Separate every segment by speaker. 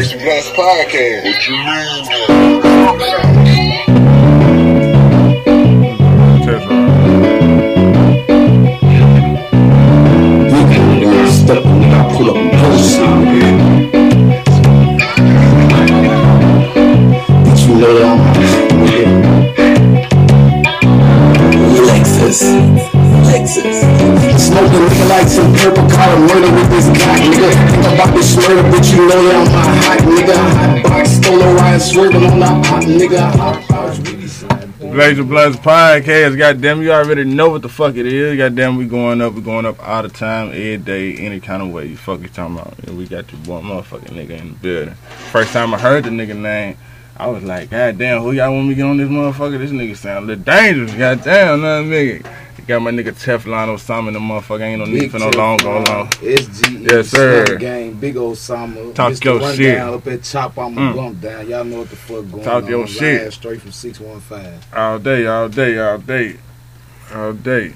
Speaker 1: Blaze Blunts Podcast. What you
Speaker 2: Nigga, swerving on the hot nigga.
Speaker 3: Blazer Bloods podcast. Goddamn, you already know what the fuck it is. Goddamn, we going up, we going up all the time, every day, any kind of way. You fuck you talking about? And we got your boy, motherfucking nigga in the building. First time I heard the nigga name, I was like, goddamn, who y'all want me to get on this motherfucker? This nigga sound a little dangerous. Goddamn, nothing nigga. Got my nigga Teflon Osama in the motherfucker. Ain't no need for no long, go long.
Speaker 4: SGE,
Speaker 3: Yes, sir.
Speaker 4: Gang, Big Osama.
Speaker 3: Talk
Speaker 4: Mr.
Speaker 3: your shit.
Speaker 4: Up at Chop, I'm
Speaker 3: Mm.
Speaker 4: bump down. Y'all know what the fuck going
Speaker 3: Talk
Speaker 4: on.
Speaker 3: your
Speaker 4: Live
Speaker 3: shit.
Speaker 4: Straight from 615.
Speaker 3: All day, all day, all day, all day.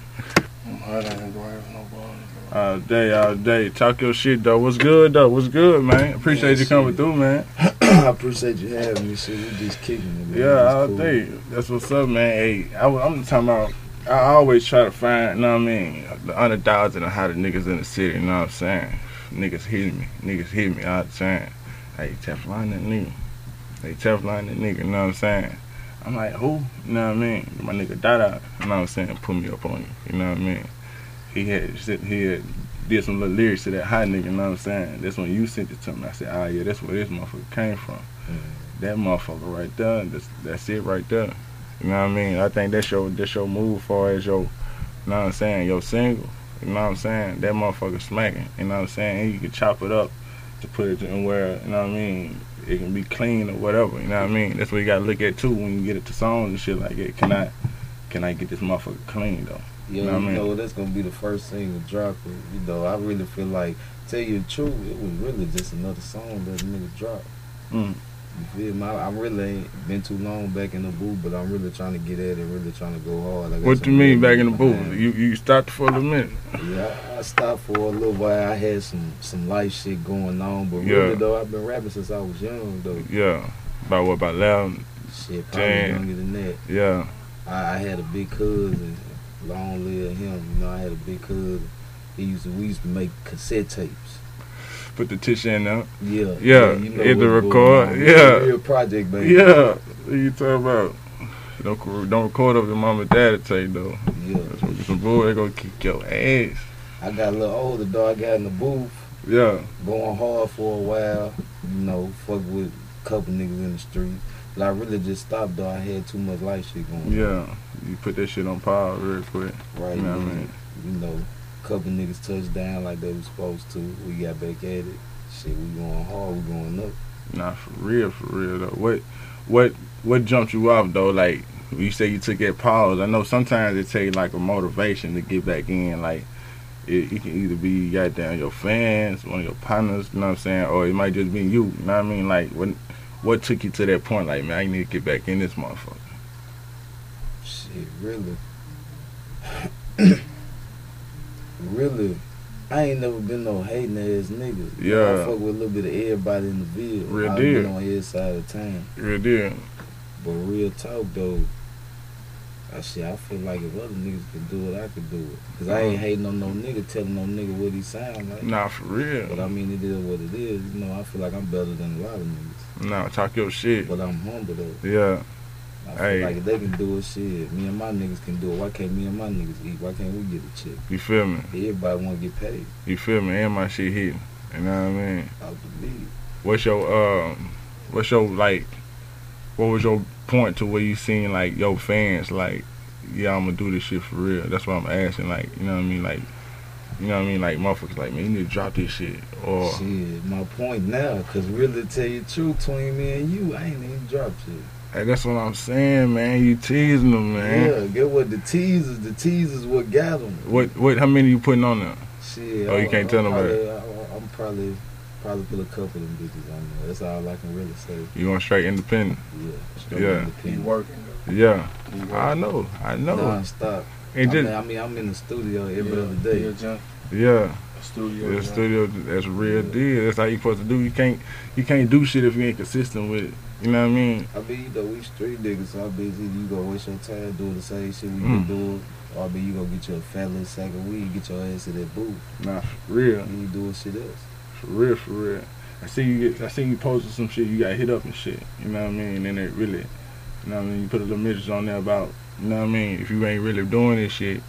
Speaker 3: I ain't going for nobody. All day, all day. Talk your shit though. What's good though? What's good, man? Appreciate
Speaker 4: Yeah,
Speaker 3: you coming
Speaker 4: shit.
Speaker 3: through, man.
Speaker 4: I appreciate you having me. Shit, we just kicking it. man.
Speaker 3: Yeah, all
Speaker 4: cool.
Speaker 3: day. That's what's up, man. Hey, I, am talking about. I always try to find, you know what I mean, the underdogs and how the niggas in the city. You know what I'm saying? Niggas hit me. Niggas hit me all the time. Hey, Teflon that nigga. Hey, Teflon that nigga. You know what I'm saying? I'm like, who? You know what I mean? My nigga Dada. You know what I'm saying? Put me up on you. You know what I mean? He had he had did some little lyrics to that hot nigga. You know what I'm saying? That's when you sent it to me. I said, oh yeah, that's where this motherfucker came from. Mm-hmm. That motherfucker right there. That's that's it right there. You know what I mean? I think that's your that's your move far as your, you know what I'm saying, your single. You know what I'm saying? That motherfucker smacking. You know what I'm saying? And you can chop it up to put it in where, you know what I mean, it can be clean or whatever. You know what I mean? That's what you gotta look at too when you get it to songs and shit like it. Can I can I get this motherfucker clean though?
Speaker 4: Yo,
Speaker 3: Know what I
Speaker 4: you
Speaker 3: mean?
Speaker 4: know, that's gonna be the first thing to drop. You know, I really feel like, tell you the truth, it was really just another song that a nigga dropped.
Speaker 3: Mm.
Speaker 4: You feel me? I, I really ain't been too long back in the booth, but I'm really trying to get at it, really trying to go hard.
Speaker 3: What
Speaker 4: some
Speaker 3: you mean back in the booth? You you stopped for a minute.
Speaker 4: Yeah, I, I stopped for a little while. I had some some life shit going on, but
Speaker 3: Yeah.
Speaker 4: really though, I've been rapping since I was young though.
Speaker 3: Yeah. About what about loud?
Speaker 4: Shit, probably
Speaker 3: Damn.
Speaker 4: younger than that.
Speaker 3: Yeah.
Speaker 4: I, I had a big cousin, long live him. You know, I had a big cousin. He used to we used to make cassette tapes.
Speaker 3: Put the tissue in there.
Speaker 4: Yeah,
Speaker 3: Yeah,
Speaker 4: you know
Speaker 3: hit the record, yeah.
Speaker 4: real project baby.
Speaker 3: Yeah. What you talking about? Don't don't record up your mom and dad tape though.
Speaker 4: yeah.
Speaker 3: That's get some bull. They gonna kick your ass.
Speaker 4: I got a little older though. I got in the booth.
Speaker 3: Yeah.
Speaker 4: going hard for a while, you know, fuck with a couple niggas in the street. But I really just stopped though. I had too much life shit going on.
Speaker 3: Yeah. You put that shit on pause real quick.
Speaker 4: Right
Speaker 3: You know what I mean?
Speaker 4: You know, couple niggas touched down like they was supposed to. We got back at it. Shit, we going hard, we going up.
Speaker 3: Nah, for real, for real though. What what what jumped you off though? Like you say you took that pause. I know sometimes it takes like a motivation to get back in. Like it, it can either be goddamn your fans, one of your partners, you know what I'm saying, or it might just be you. You know what I mean? Like what what took you to that point? Like man, I need to get back in this motherfucker.
Speaker 4: Shit, really. really. I ain't never been no hating ass nigga.
Speaker 3: Yeah.
Speaker 4: I fuck with a little bit of everybody in the Ville.
Speaker 3: Real
Speaker 4: I've
Speaker 3: deal.
Speaker 4: been on his side of town.
Speaker 3: Real deal.
Speaker 4: But real talk though, I shit, I feel like if other niggas could do it, I could do it. Cause I ain't uh-huh. hating on no nigga telling no nigga what he sound like.
Speaker 3: Nah, for real.
Speaker 4: But I mean, it is what it is. You know, I feel like I'm better than a lot of niggas.
Speaker 3: Nah, talk your shit.
Speaker 4: But I'm humble though.
Speaker 3: Yeah.
Speaker 4: I feel
Speaker 3: Hey.
Speaker 4: like if they can do it, shit, me and my niggas can do it. Why can't me and my niggas eat? Why can't we get a check?
Speaker 3: You feel me?
Speaker 4: Everybody want to get paid.
Speaker 3: You feel me? And my shit hitting. You know what I mean?
Speaker 4: Out the league.
Speaker 3: What's your um what's your like what was your point to where you seen like your fans like yeah I'm gonna do this shit for real that's what I'm asking like you know what I mean like you know what I mean like motherfuckers like man you need to drop this shit or
Speaker 4: Shit, my point now, cause really to tell you the truth, between me and you, I ain't even dropped shit.
Speaker 3: Hey, that's what I'm saying man you teasing them man
Speaker 4: Yeah, get what the teasers, the teasers what got them.
Speaker 3: what what how many you putting on there
Speaker 4: Shit.
Speaker 3: Oh, you
Speaker 4: I-
Speaker 3: can't
Speaker 4: I-
Speaker 3: tell
Speaker 4: I'm
Speaker 3: nobody.
Speaker 4: probably- I- I'm probably probably put a couple of them bitches on there. That's all I can really say.
Speaker 3: you going straight independent
Speaker 4: Yeah. straight
Speaker 3: Yeah.
Speaker 4: independent.
Speaker 5: working.
Speaker 3: yeah
Speaker 5: You working.
Speaker 3: I know I know
Speaker 4: Non-stop. I
Speaker 3: and
Speaker 4: mean, I mean, I'm in the studio every
Speaker 5: Yeah,
Speaker 4: other day.
Speaker 5: Yeah, John.
Speaker 3: yeah
Speaker 5: Studio.
Speaker 3: The studio, that's real deal. That's how you supposed to do. You can't, you can't do shit if you ain't consistent with it. You know what I mean?
Speaker 4: I mean, you know, we street niggas, so I bet either you gonna waste your time doing the same shit we
Speaker 3: Mm.
Speaker 4: been doing, or I mean, you gonna get your little sack of weed, get your ass to that booth,
Speaker 3: Nah, for real,
Speaker 4: you doing shit else.
Speaker 3: for real, for real. I see you get, I see you posted some shit. You got hit up and shit. You know what I mean? And it really, you know what I mean? You put a little message on there about, you know what I mean? If you ain't really doing this shit,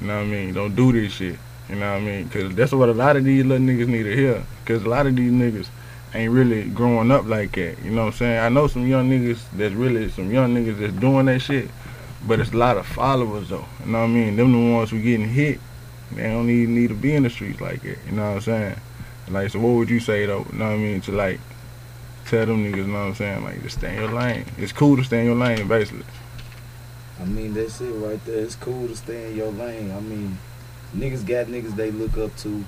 Speaker 3: you know what I mean? Don't do this shit. You know what I mean? Because that's what a lot of these little niggas need to hear. Because a lot of these niggas ain't really growing up like that. You know what I'm saying? I know some young niggas that's really some young niggas that's doing that shit, but it's a lot of followers though. You know what I mean? Them the ones who getting hit. They don't even need to be in the streets like that. You know what I'm saying? Like, so what would you say though? You know what I mean? To like tell them niggas, you know what I'm saying? Like, just stay in your lane. It's cool to stay in your lane, basically.
Speaker 4: I mean, that's it right there. It's cool to stay in your lane. I mean, niggas got niggas they look up to,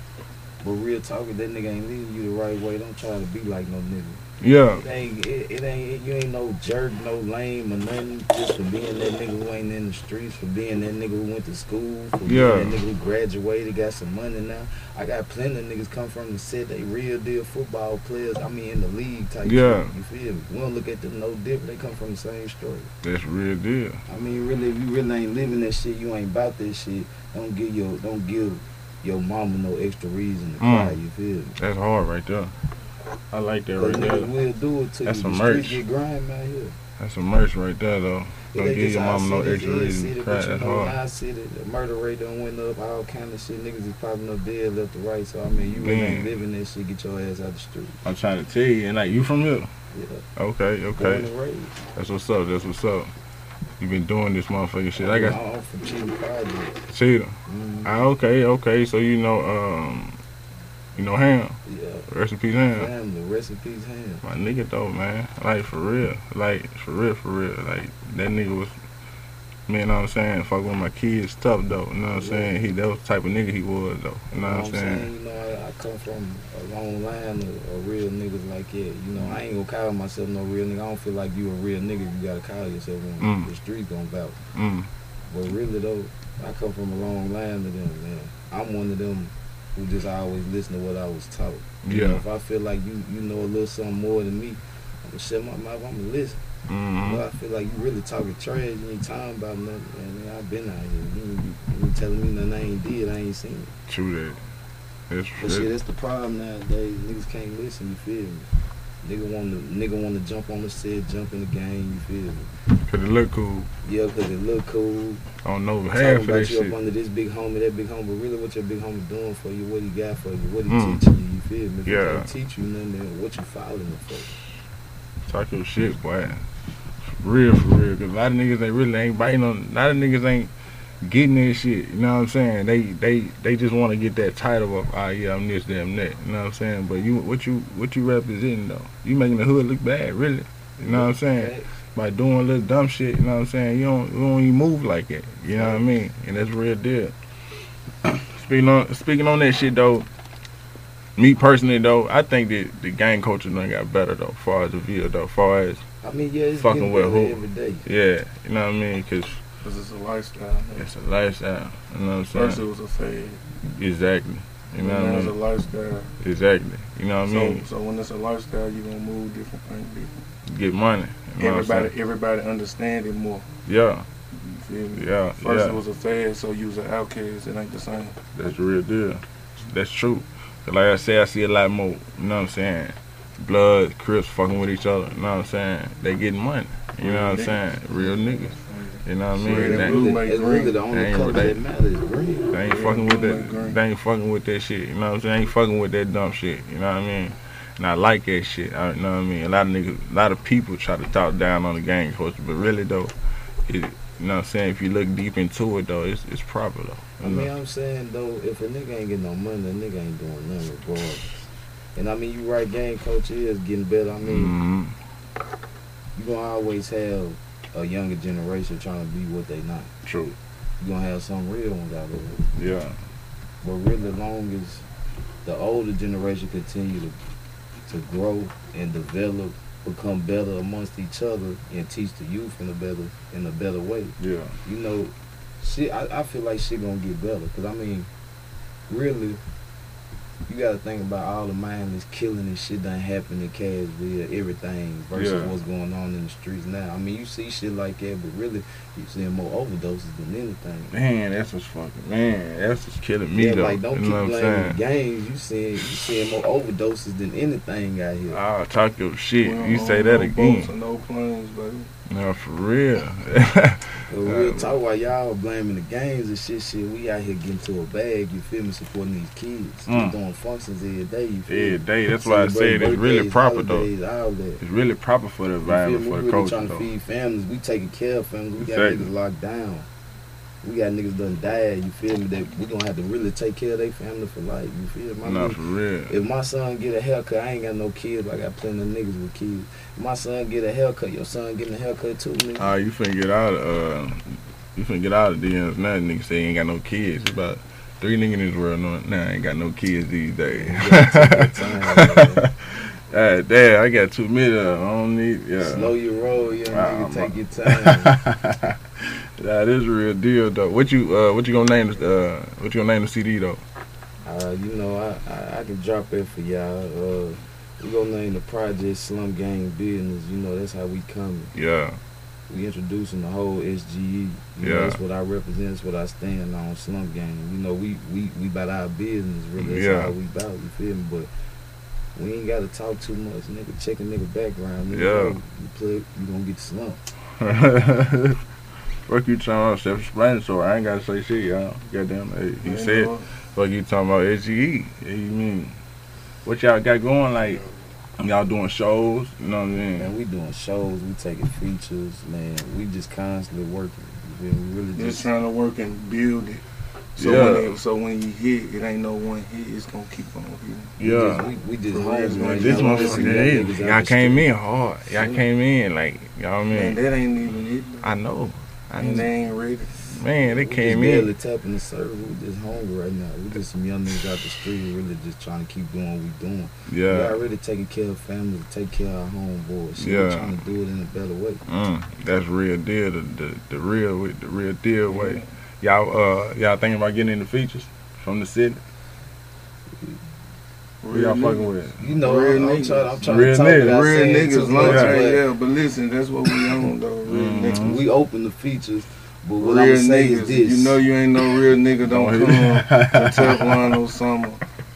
Speaker 4: but real talk, if that nigga ain't leading you the right way, don't try to be like no nigga.
Speaker 3: Yeah,
Speaker 4: It ain't, it, it ain't, you ain't no jerk, no lame or nothing. Just for being that nigga who ain't in the streets, for being that nigga who went to school, for
Speaker 3: Yeah.
Speaker 4: being that nigga who graduated, got some money now. I got plenty of niggas come from the set, they real deal football players. I mean, in the league type
Speaker 3: Yeah.
Speaker 4: shit. You feel me? We don't look at them no different. They come from the same struggle.
Speaker 3: that's real deal.
Speaker 4: I mean, really, if you really ain't living that shit, you ain't about that shit. Don't give your, don't give your mama no extra reason to
Speaker 3: Mm.
Speaker 4: cry. You feel me?
Speaker 3: That's hard right there. I like that right there.
Speaker 4: will do it to
Speaker 3: That's
Speaker 4: you.
Speaker 3: some merch.
Speaker 4: get grime out here.
Speaker 3: That's some merch right there, though. Don't give your mama no extra reason to cry.
Speaker 4: but you
Speaker 3: That's
Speaker 4: know, in
Speaker 3: hard.
Speaker 4: our city, the murder rate done went up, all kind of shit. Niggas is popping up dead left to right. So I mean, you really ain't living that shit. Get your ass out the street.
Speaker 3: I'm trying to tell you, and like you from here.
Speaker 4: Yeah.
Speaker 3: Okay, okay. That's what's up. That's what's up. You been doing this motherfucking shit. I got
Speaker 4: I'm from Cheatham Project.
Speaker 3: Cheetah.
Speaker 4: Mm,
Speaker 3: Ah, okay, okay. So you know, um, you know Ham.
Speaker 4: yeah.
Speaker 3: Rest in peace, Ham.
Speaker 4: Family, rest in peace, Ham.
Speaker 3: My nigga though, man. Like for real. Like for real, for real. Like that nigga was man, know what I'm saying, fuck with my kids tough though. You know what I'm saying? He that was the type of nigga he was though. You know what I'm saying?
Speaker 4: You know, I, I come from a long line of, of real niggas like that. You know, I ain't gonna call myself no real nigga. I don't feel like you a real nigga. You gotta call yourself one.
Speaker 3: Mm.
Speaker 4: The streets gonna vouch.
Speaker 3: Mm.
Speaker 4: But really though, I come from a long line of them, man. I'm one of them who just always listen to what I was taught. You know,
Speaker 3: Yeah.
Speaker 4: if I feel like you you know a little something more than me, I'm gonna shut my mouth. I'm gonna listen.
Speaker 3: Mm-hmm.
Speaker 4: But I feel like you really talking trash. You ain't talking about nothing. Man, man, I've been out here. You ain't, you ain't telling me nothing I ain't did. I ain't seen it.
Speaker 3: True that. That's true.
Speaker 4: But shit, that's the problem nowadays. Niggas can't listen. You feel me? Nigga want to nigga want to jump on the set, jump in the game. You feel me?
Speaker 3: Cause it look cool.
Speaker 4: Yeah, cause it look cool.
Speaker 3: I don't know half
Speaker 4: Talking
Speaker 3: of that
Speaker 4: about you
Speaker 3: shit.
Speaker 4: up under this big homie, that big homie. But really, what your big homie doing for you? What he got for you? What he
Speaker 3: Mm.
Speaker 4: teaching you? You feel me? If
Speaker 3: Yeah.
Speaker 4: he can't teach you nothing, then what you following him for?
Speaker 3: Talk your shit, boy. For real, for real. Cause a lot of niggas they really ain't biting on. A lot of niggas ain't getting that shit. You know what I'm saying? They they they just want to get that title of ah yeah I'm this damn that. You know what I'm saying? But you what you what you representing though? You making the hood look bad, really. You know what I'm saying? By doing a little dumb shit. You know what I'm saying? You don't you don't even move like that. You know what I mean? And that's real deal. speaking on speaking on that shit though. Me personally though, I think that the gang culture done got better though, far as the view though, far as
Speaker 4: I mean, yeah, it's
Speaker 3: Fucking with who?
Speaker 4: every day.
Speaker 3: Yeah, you know what I mean? Because
Speaker 5: it's a lifestyle.
Speaker 3: it's a lifestyle. You know what I'm saying?
Speaker 5: First it was a fad.
Speaker 3: Exactly. You know what I
Speaker 5: it's a
Speaker 3: mean?
Speaker 5: lifestyle.
Speaker 3: Exactly. You know what I
Speaker 5: so,
Speaker 3: mean?
Speaker 5: so when it's a lifestyle, you're gonna move different, things different.
Speaker 3: Get money. You know
Speaker 5: Everybody, everybody understand it more.
Speaker 3: Yeah,
Speaker 5: You feel me?
Speaker 3: yeah,
Speaker 5: First
Speaker 3: yeah.
Speaker 5: it was a fad, so you was an outcast. It ain't the same.
Speaker 3: That's the real deal. That's true. 'Cause like I say, I see a lot more. You know what I'm saying? Blood, Crips fucking with each other. You know what I'm saying? They getting money. You know what I'm saying? Real niggas. You know what I mean?
Speaker 5: Red and
Speaker 3: They,
Speaker 5: blue make green.
Speaker 4: the only
Speaker 3: ain't
Speaker 4: color that matters is green.
Speaker 3: they ain't fucking with that. They ain't fucking with that shit. You know what I'm saying? They ain't fucking with that dumb shit. You know what I mean? And I like that shit. I, you know what I mean? A lot of niggas, a lot of people try to talk down on the gang culture, but really though, it, you know what I'm saying? If you look deep into it though, it's it's proper though.
Speaker 4: I
Speaker 3: You
Speaker 4: mean,
Speaker 3: know?
Speaker 4: I'm saying though, if a nigga ain't getting no money, the nigga ain't doing nothing regardless. And I mean, you right, gang coach is getting better. I mean,
Speaker 3: Mhm.
Speaker 4: you gonna always have a younger generation trying to be what they not.
Speaker 3: True.
Speaker 4: You gonna have some real ones out there.
Speaker 3: Yeah.
Speaker 4: But really, long as the older generation continue to to grow and develop, become better amongst each other, and teach the youth in a better in a better way.
Speaker 3: Yeah.
Speaker 4: you know, shit. I, I feel like shit gonna get better. Cause I mean, really, you gotta think about all the mindless killing and shit done happened in Cashville, everything versus
Speaker 3: Yeah.
Speaker 4: what's going on in the streets now. I mean, you see shit like that, but really, you seeing more overdoses than anything.
Speaker 3: Man, that's what's fucking man. That's what's killing me
Speaker 4: yeah,
Speaker 3: though.
Speaker 4: like don't
Speaker 3: you
Speaker 4: keep
Speaker 3: know what I'm
Speaker 4: blaming
Speaker 3: saying?
Speaker 4: the gangs. You seeing you seeing more overdoses than anything out here.
Speaker 3: Ah, talk your shit.
Speaker 5: We
Speaker 3: You say that again.
Speaker 5: no planes, baby.
Speaker 3: No, for real.
Speaker 4: But real talk, while y'all blaming the games and shit, shit, we out here getting to a bag. You feel me? Supporting these kids,
Speaker 3: Mm.
Speaker 4: Doing functions every day. You feel
Speaker 3: Every day. That's why I said it's really proper though.
Speaker 4: holidays, that.
Speaker 3: It's really proper for the environment,
Speaker 4: me?
Speaker 3: for
Speaker 4: we
Speaker 3: the
Speaker 4: really
Speaker 3: culture
Speaker 4: trying to
Speaker 3: though.
Speaker 4: feed families. We taking care of families. We got niggas locked down. We got niggas done died. You feel me? That we gonna have to really take care of their family for life. You feel me? Nigga-
Speaker 3: for real.
Speaker 4: if my son get a haircut, I ain't got no kids. But I got plenty of niggas with kids. If my son get a haircut, your son getting a haircut too, nigga.
Speaker 3: Ah, you finna get out of uh, you finna get out of DMs now. Niggas say ain't got no kids. It's about three niggas in this world know now ain't got no kids these days.
Speaker 4: You gotta take your time, man.
Speaker 3: Ah, damn, I got two minutes. I don't need. Yeah.
Speaker 4: Slow your roll, young
Speaker 3: Ah,
Speaker 4: nigga. Take your time.
Speaker 3: that is a real deal though. What you uh what you gonna name the uh what you gonna name the CD though?
Speaker 4: Uh, you know, I, I I can drop it for y'all. Uh, we gonna name the project Slum Gang Business. You know, that's how we coming.
Speaker 3: Yeah.
Speaker 4: We introducing the whole SGE. You
Speaker 3: Yeah.
Speaker 4: know, that's what I represent. That's what I stand on. Slum Gang. You know, we we we about our business. Really, that's
Speaker 3: Yeah.
Speaker 4: how we about. You feel me? But we ain't gotta talk too much, nigga. Check a nigga background. Nigga,
Speaker 3: Yeah.
Speaker 4: You play, you gonna get slumped.
Speaker 3: Fuck you talking about self-explanatory. I ain't gotta say shit, y'all. Goddamn, hey, you
Speaker 5: Man,
Speaker 3: said.
Speaker 5: boy,
Speaker 3: Fuck you talking about SGE. Yeah, you mean what y'all got going? Like y'all doing shows? You know what I mean?
Speaker 4: Man, we doing shows. We taking features. Man, we just constantly working. You? We really
Speaker 5: Just
Speaker 4: just
Speaker 5: trying to work and build it. So
Speaker 3: Yeah.
Speaker 5: when it, so when you hit, it ain't no one hit. It's gonna keep on hitting.
Speaker 4: We
Speaker 3: Yeah.
Speaker 4: just, we, we just
Speaker 5: For real,
Speaker 4: homies
Speaker 5: man.
Speaker 3: This
Speaker 4: now.
Speaker 3: motherfucker
Speaker 4: We
Speaker 3: is. Y'all came in hard. Y'all came in like you know what I
Speaker 5: Man,
Speaker 3: mean.
Speaker 5: that ain't even it.
Speaker 3: I know.
Speaker 5: And they ain't ready.
Speaker 3: Man, they
Speaker 4: We
Speaker 3: came
Speaker 4: just
Speaker 3: in.
Speaker 4: barely tapping the server. We just hungry right now. We just some young niggas out the street who really just trying to keep doing what we doing. Yeah. We
Speaker 3: Yeah.
Speaker 4: already taking care of family, take care of our homeboys. So
Speaker 3: Yeah.
Speaker 4: we trying to do it in a better way.
Speaker 3: Mm, that's real deal. The, the the real the real deal way. Y'all uh y'all thinking about getting into features from the city? Who y'all fucking with?
Speaker 4: You know,
Speaker 5: Real
Speaker 4: I'm, I'm
Speaker 5: niggas.
Speaker 4: trying, I'm trying
Speaker 3: Real
Speaker 4: to talk
Speaker 3: niggas.
Speaker 5: Real niggas,
Speaker 4: too
Speaker 5: long
Speaker 4: much,
Speaker 5: time,
Speaker 4: but
Speaker 5: yeah. But listen, that's what we on though. Real
Speaker 3: Mhm.
Speaker 5: niggas.
Speaker 4: We open the features, but what
Speaker 5: Real
Speaker 4: I'm saying
Speaker 5: niggas.
Speaker 4: is this.
Speaker 5: You know you ain't no real nigga. Don't
Speaker 3: Don't
Speaker 5: come to Teflon Osama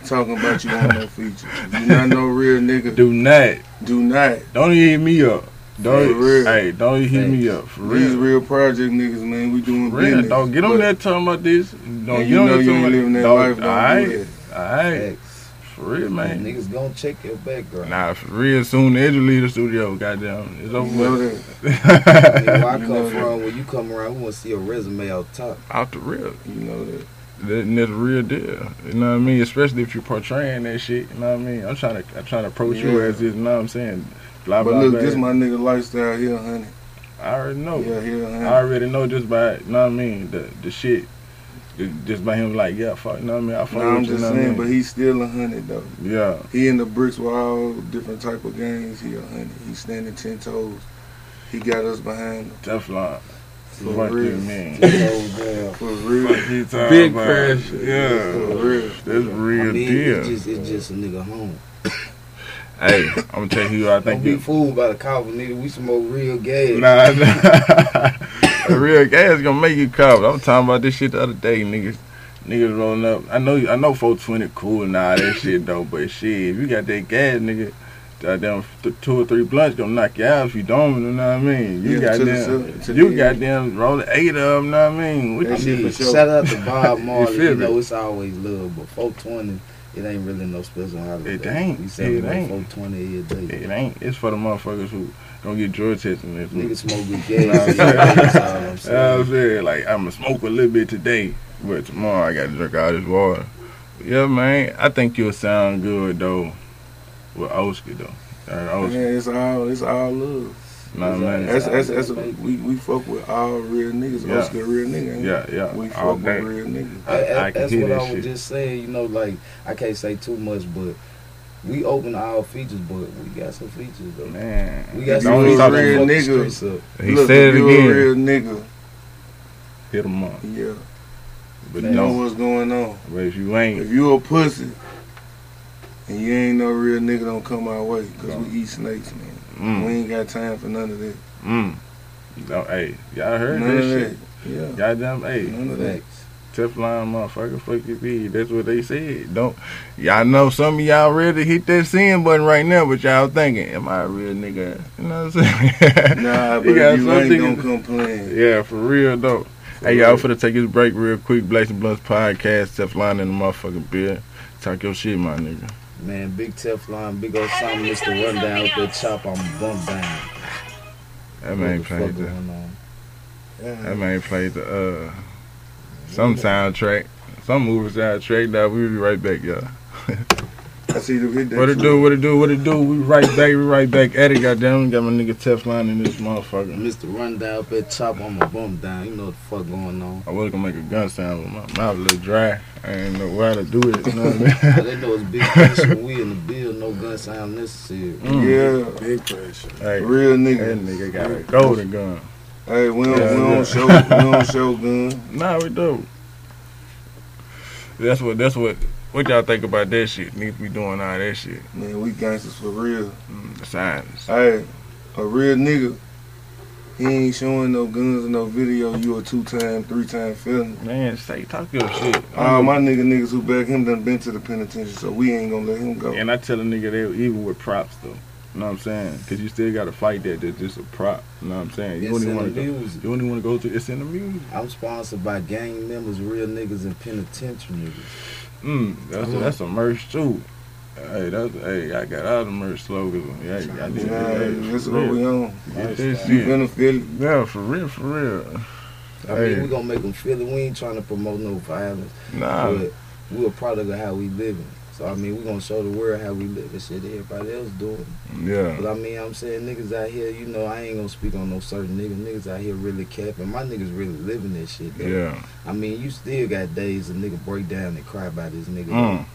Speaker 5: talking about you on no feature. You not no real nigga.
Speaker 3: Do not.
Speaker 5: Do not.
Speaker 3: Don't even hit me up. Don't
Speaker 5: For real.
Speaker 3: hey, don't even hit me up for real.
Speaker 5: These
Speaker 3: real.
Speaker 5: real project niggas, man. We doing
Speaker 3: For real.
Speaker 5: business.
Speaker 3: Don't get on
Speaker 5: But-
Speaker 3: there talking about this. Don't
Speaker 5: and you
Speaker 3: on
Speaker 5: know you ain't living that life. Don't
Speaker 3: Alright,
Speaker 5: do that.
Speaker 3: Alright.
Speaker 4: Facts.
Speaker 3: For real, man.
Speaker 4: Niggas gonna check your background.
Speaker 3: Nah, for real. Soon as you leave the studio, goddamn, it's
Speaker 5: You
Speaker 3: over.
Speaker 5: know that.
Speaker 4: Where I
Speaker 5: You
Speaker 4: come
Speaker 5: know that.
Speaker 4: from, when you come around, we want to see a resume out top.
Speaker 3: Out the real.
Speaker 5: You know that.
Speaker 3: That, and that's a real deal. You know what I mean? Especially if you're portraying that shit. You know what I mean? I'm trying to I'm trying to approach you as this. You know what I'm saying? Blah
Speaker 5: But
Speaker 3: blah
Speaker 5: look,
Speaker 3: blah.
Speaker 5: this my nigga lifestyle here, honey.
Speaker 3: I already know.
Speaker 5: Yeah, here, honey.
Speaker 3: I already know just by you know what I mean the the shit. Ju- Just by him like yeah fuck you know what I mean I fuck
Speaker 5: Nah, I'm
Speaker 3: with you,
Speaker 5: just
Speaker 3: know what I
Speaker 5: saying,
Speaker 3: mean?
Speaker 5: but he's still a hundred though.
Speaker 3: yeah
Speaker 5: He in the bricks with all different type of games. He a hundred. He standing ten toes. He got us behind him.
Speaker 3: Teflon.
Speaker 5: For
Speaker 3: Fuck you
Speaker 5: real.
Speaker 3: man.
Speaker 4: Ten.
Speaker 5: For real.
Speaker 3: Fuck
Speaker 5: Big
Speaker 3: about.
Speaker 5: pressure.
Speaker 3: Yeah.
Speaker 5: For real.
Speaker 3: That's real
Speaker 4: I mean,
Speaker 3: deal.
Speaker 4: It's just, it's just a nigga home.
Speaker 3: hey, I'm gonna tell you who I
Speaker 4: Don't
Speaker 3: think
Speaker 4: be
Speaker 3: you.
Speaker 4: fooled by the coffee, nigga. We smoke real gas.
Speaker 3: Nah, nah. the real gas gonna make you cover. I'm talking about this shit the other day, niggas. Niggas rolling up. I know, I know, 420 cool and all that shit though. But shit, if you got that gas, nigga, goddamn th- two or three blunts gonna knock you out if you don't. You know what I mean? You
Speaker 5: Yeah, them, the
Speaker 3: goddamn,
Speaker 5: sil- to
Speaker 3: you
Speaker 5: the-
Speaker 3: goddamn rolling eight of them. You know what I mean? What
Speaker 5: That
Speaker 4: I
Speaker 5: shit
Speaker 4: mean,
Speaker 5: for sure.
Speaker 4: shout out to Bob Marley.
Speaker 3: feel
Speaker 4: you, know, it's always love, but 420, it ain't really no special holiday.
Speaker 3: It ain't.
Speaker 4: We
Speaker 3: It
Speaker 4: celebrate
Speaker 3: ain't.
Speaker 4: 420 every day.
Speaker 3: It ain't. It's for the motherfuckers who gonna get drug testing this week.
Speaker 4: Niggas smoke good gas. That's all I'm
Speaker 3: Yeah, I'm
Speaker 4: saying.
Speaker 3: saying like I'm gonna smoke a little bit today, but tomorrow I gotta drink all this water. Yeah, man, I think you'll sound good though with Oscar though. Uh,
Speaker 5: Man,
Speaker 3: Oscar,
Speaker 5: it's all it's all love.
Speaker 3: nah, man.
Speaker 5: That's that's, that's we we fuck with all real niggas.
Speaker 3: Yeah.
Speaker 5: Oscar real nigga.
Speaker 3: Yeah, yeah.
Speaker 5: We
Speaker 3: all
Speaker 5: fuck
Speaker 3: day.
Speaker 5: with real niggas.
Speaker 3: I-
Speaker 4: I-
Speaker 3: I can
Speaker 4: that's
Speaker 3: hear
Speaker 4: what
Speaker 3: that
Speaker 4: I was
Speaker 3: shit.
Speaker 4: just saying. You know, like I can't say too much, but we open our features, but we got some features though.
Speaker 3: Man,
Speaker 4: We got some features
Speaker 5: real
Speaker 4: fuck
Speaker 5: nigga.
Speaker 3: He
Speaker 5: Look,
Speaker 3: said it again.
Speaker 5: a real nigga,
Speaker 3: Hit him up,
Speaker 5: yeah,
Speaker 3: but
Speaker 4: Man.
Speaker 5: you know what's going on.
Speaker 3: But if you ain't,
Speaker 5: If you a pussy, And you ain't no real nigga don't come our way because
Speaker 3: No.
Speaker 5: we eat snakes, man. We
Speaker 3: Mm.
Speaker 5: ain't got time for none of that.
Speaker 3: Mm. No, hey, y'all heard
Speaker 5: None
Speaker 3: that
Speaker 5: of
Speaker 3: shit?
Speaker 5: that. Yeah.
Speaker 3: Goddamn, hey,
Speaker 5: None of that.
Speaker 3: Teflon motherfucker, fuck you be. That's what they said. Don't y'all know some of y'all ready to hit that sin button right now, but y'all thinking, am I a real nigga? You know what I'm saying?
Speaker 5: Nah,
Speaker 3: You
Speaker 5: but
Speaker 3: got
Speaker 5: you
Speaker 3: some
Speaker 5: ain't gonna come playing.
Speaker 3: Yeah, for real though.
Speaker 5: For
Speaker 3: hey, y'all
Speaker 5: real.
Speaker 3: finna take this break real quick. Blazing Blunts podcast, Teflon in the motherfucking beer. Talk your shit, my nigga.
Speaker 4: Man, big Teflon, big old Simon, Mr. Rundown with that chop, I'm bump down.
Speaker 3: That man played the that man played the uh some soundtrack, some movie soundtrack. Now we'll be right back, y'all.
Speaker 5: I see the hit that.
Speaker 3: What it do? What it do? What it do? We right back. We right back at it. Goddamn, got my nigga Teflon in this motherfucker.
Speaker 4: Mr. Rundown with that chop, on my bum down. You know what the fuck going on.
Speaker 3: I was gonna make a gun sound, but my mouth a little dry. I ain't know how to do it. You know what I
Speaker 4: All they know it's big pressure when we in the Ville, no gun sound necessary.
Speaker 3: mean? Mm.
Speaker 5: Yeah,
Speaker 6: Big pressure.
Speaker 3: Hey,
Speaker 5: real nigga.
Speaker 3: that
Speaker 5: nigga.
Speaker 3: nigga got a golden gun.
Speaker 5: Hey, we don't,
Speaker 3: Yeah,
Speaker 5: we don't show, we don't show gun.
Speaker 3: Nah, we don't. That's what. That's what. What y'all think about that shit? Need to be doing all that shit.
Speaker 5: Man, we gangsters for real.
Speaker 3: Mm, the signs.
Speaker 5: Hey, a real nigga, he ain't showing no guns and no video. You a two time, three time felon.
Speaker 3: Man, say talk your shit.
Speaker 5: All my nigga niggas who back him done been to the penitentiary, so we ain't gonna let him go.
Speaker 3: And I tell a nigga that even with props though. You know what I'm saying? Because you still got to fight that. That's just a prop. You know what I'm saying? You
Speaker 4: It's
Speaker 3: don't even want to go.
Speaker 4: music.
Speaker 3: You don't want to go to. It's in the music.
Speaker 4: I'm sponsored by gang members, real niggas, and penitentiary niggas.
Speaker 3: Mm, that's a, that's a merch too. Hey, that's hey, I got all the merch slogans. Yeah, I did.
Speaker 5: Yeah,
Speaker 3: Hey,
Speaker 5: this is what we on.
Speaker 3: Get that
Speaker 5: You
Speaker 3: shit.
Speaker 5: finna feel it.
Speaker 3: Yeah, for real, for real.
Speaker 4: I
Speaker 3: Hey.
Speaker 4: mean, we gonna make them feel it. We ain't trying to promote no violence,
Speaker 3: Nah,
Speaker 4: but we a product of how we living. So I mean, we're gonna show the world how we live and shit everybody else doing.
Speaker 3: yeah.
Speaker 4: But I mean, I'm saying niggas out here, you know, I ain't gonna speak on no certain niggas. Niggas out here really capping. My niggas really living this shit. Though.
Speaker 3: Yeah.
Speaker 4: I mean, you still got days a nigga break down and cry about this nigga.
Speaker 3: Mm.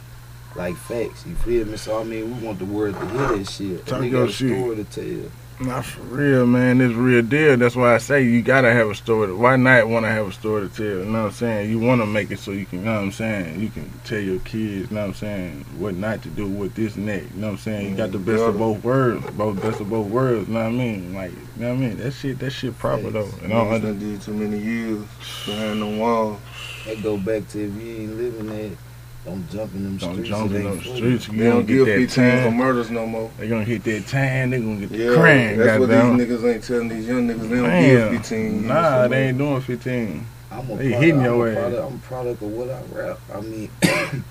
Speaker 4: Like facts, you feel me? So I mean, we want the world to hear that shit.
Speaker 3: Talk
Speaker 4: nigga
Speaker 3: your
Speaker 4: got a
Speaker 3: shit.
Speaker 4: story to tell.
Speaker 3: Not for real, man. It's real deal. That's why I say you gotta have a story. To, why not want to have a story to tell? You know what I'm saying? You want to make it so you can. You know what I'm saying? You can tell your kids. You know what I'm saying? What not to do with this and that. You know what I'm saying? You got the mm-hmm. best of both worlds. Both best of both worlds. You know what I mean? Like, you know what I mean? That shit. That shit proper though. And I don't
Speaker 5: Niggas
Speaker 3: under,
Speaker 5: done did too many years behind the wall.
Speaker 4: That go back to if you ain't living that, don't jump in them
Speaker 3: don't
Speaker 4: streets.
Speaker 3: jump
Speaker 4: it
Speaker 3: in
Speaker 4: ain't
Speaker 3: those
Speaker 4: for
Speaker 3: streets. You
Speaker 5: They
Speaker 3: don't
Speaker 5: don't give
Speaker 3: get that
Speaker 5: 15 for murders no more.
Speaker 3: They gonna hit that time. They gonna get the
Speaker 5: Yeah,
Speaker 3: crime.
Speaker 5: that's what these niggas ain't telling these young niggas. They don't
Speaker 3: Damn.
Speaker 5: give 15 years
Speaker 3: Nah,
Speaker 5: for
Speaker 3: they ain't doing 15.
Speaker 4: I'm a
Speaker 3: They
Speaker 4: product,
Speaker 3: hitting
Speaker 4: I'm
Speaker 3: your ass.
Speaker 4: product, I'm a product of what I rap. I mean,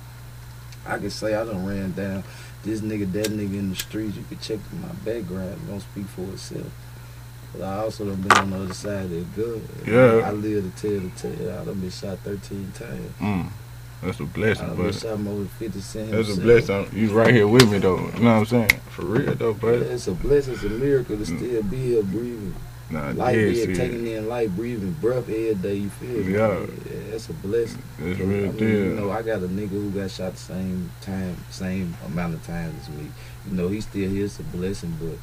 Speaker 4: I can say I done ran down this nigga, that nigga in the streets. You can check my background. It don't speak for itself. But I also done been on the other side of the gun.
Speaker 3: Yeah.
Speaker 4: I live to tell the tale. I done been shot 13 times.
Speaker 3: Mm. That's a blessing,
Speaker 4: done been
Speaker 3: but.
Speaker 4: shot more than 50 cents.
Speaker 3: That's a blessing. You right here with me though. You know what I'm saying? For real though,
Speaker 4: Yeah, it's a blessing. It's a miracle to
Speaker 3: Mm.
Speaker 4: still be here breathing.
Speaker 3: nah,
Speaker 4: Life
Speaker 3: yeah,
Speaker 4: being
Speaker 3: shit.
Speaker 4: taking in life, breathing breath every day. You feel me?
Speaker 3: Yeah.
Speaker 4: yeah that's a blessing.
Speaker 3: It's
Speaker 4: I
Speaker 3: real
Speaker 4: mean,
Speaker 3: deal.
Speaker 4: You know, I got a nigga who got shot the same time, same amount of times as me. You know, he still here. It's a blessing, but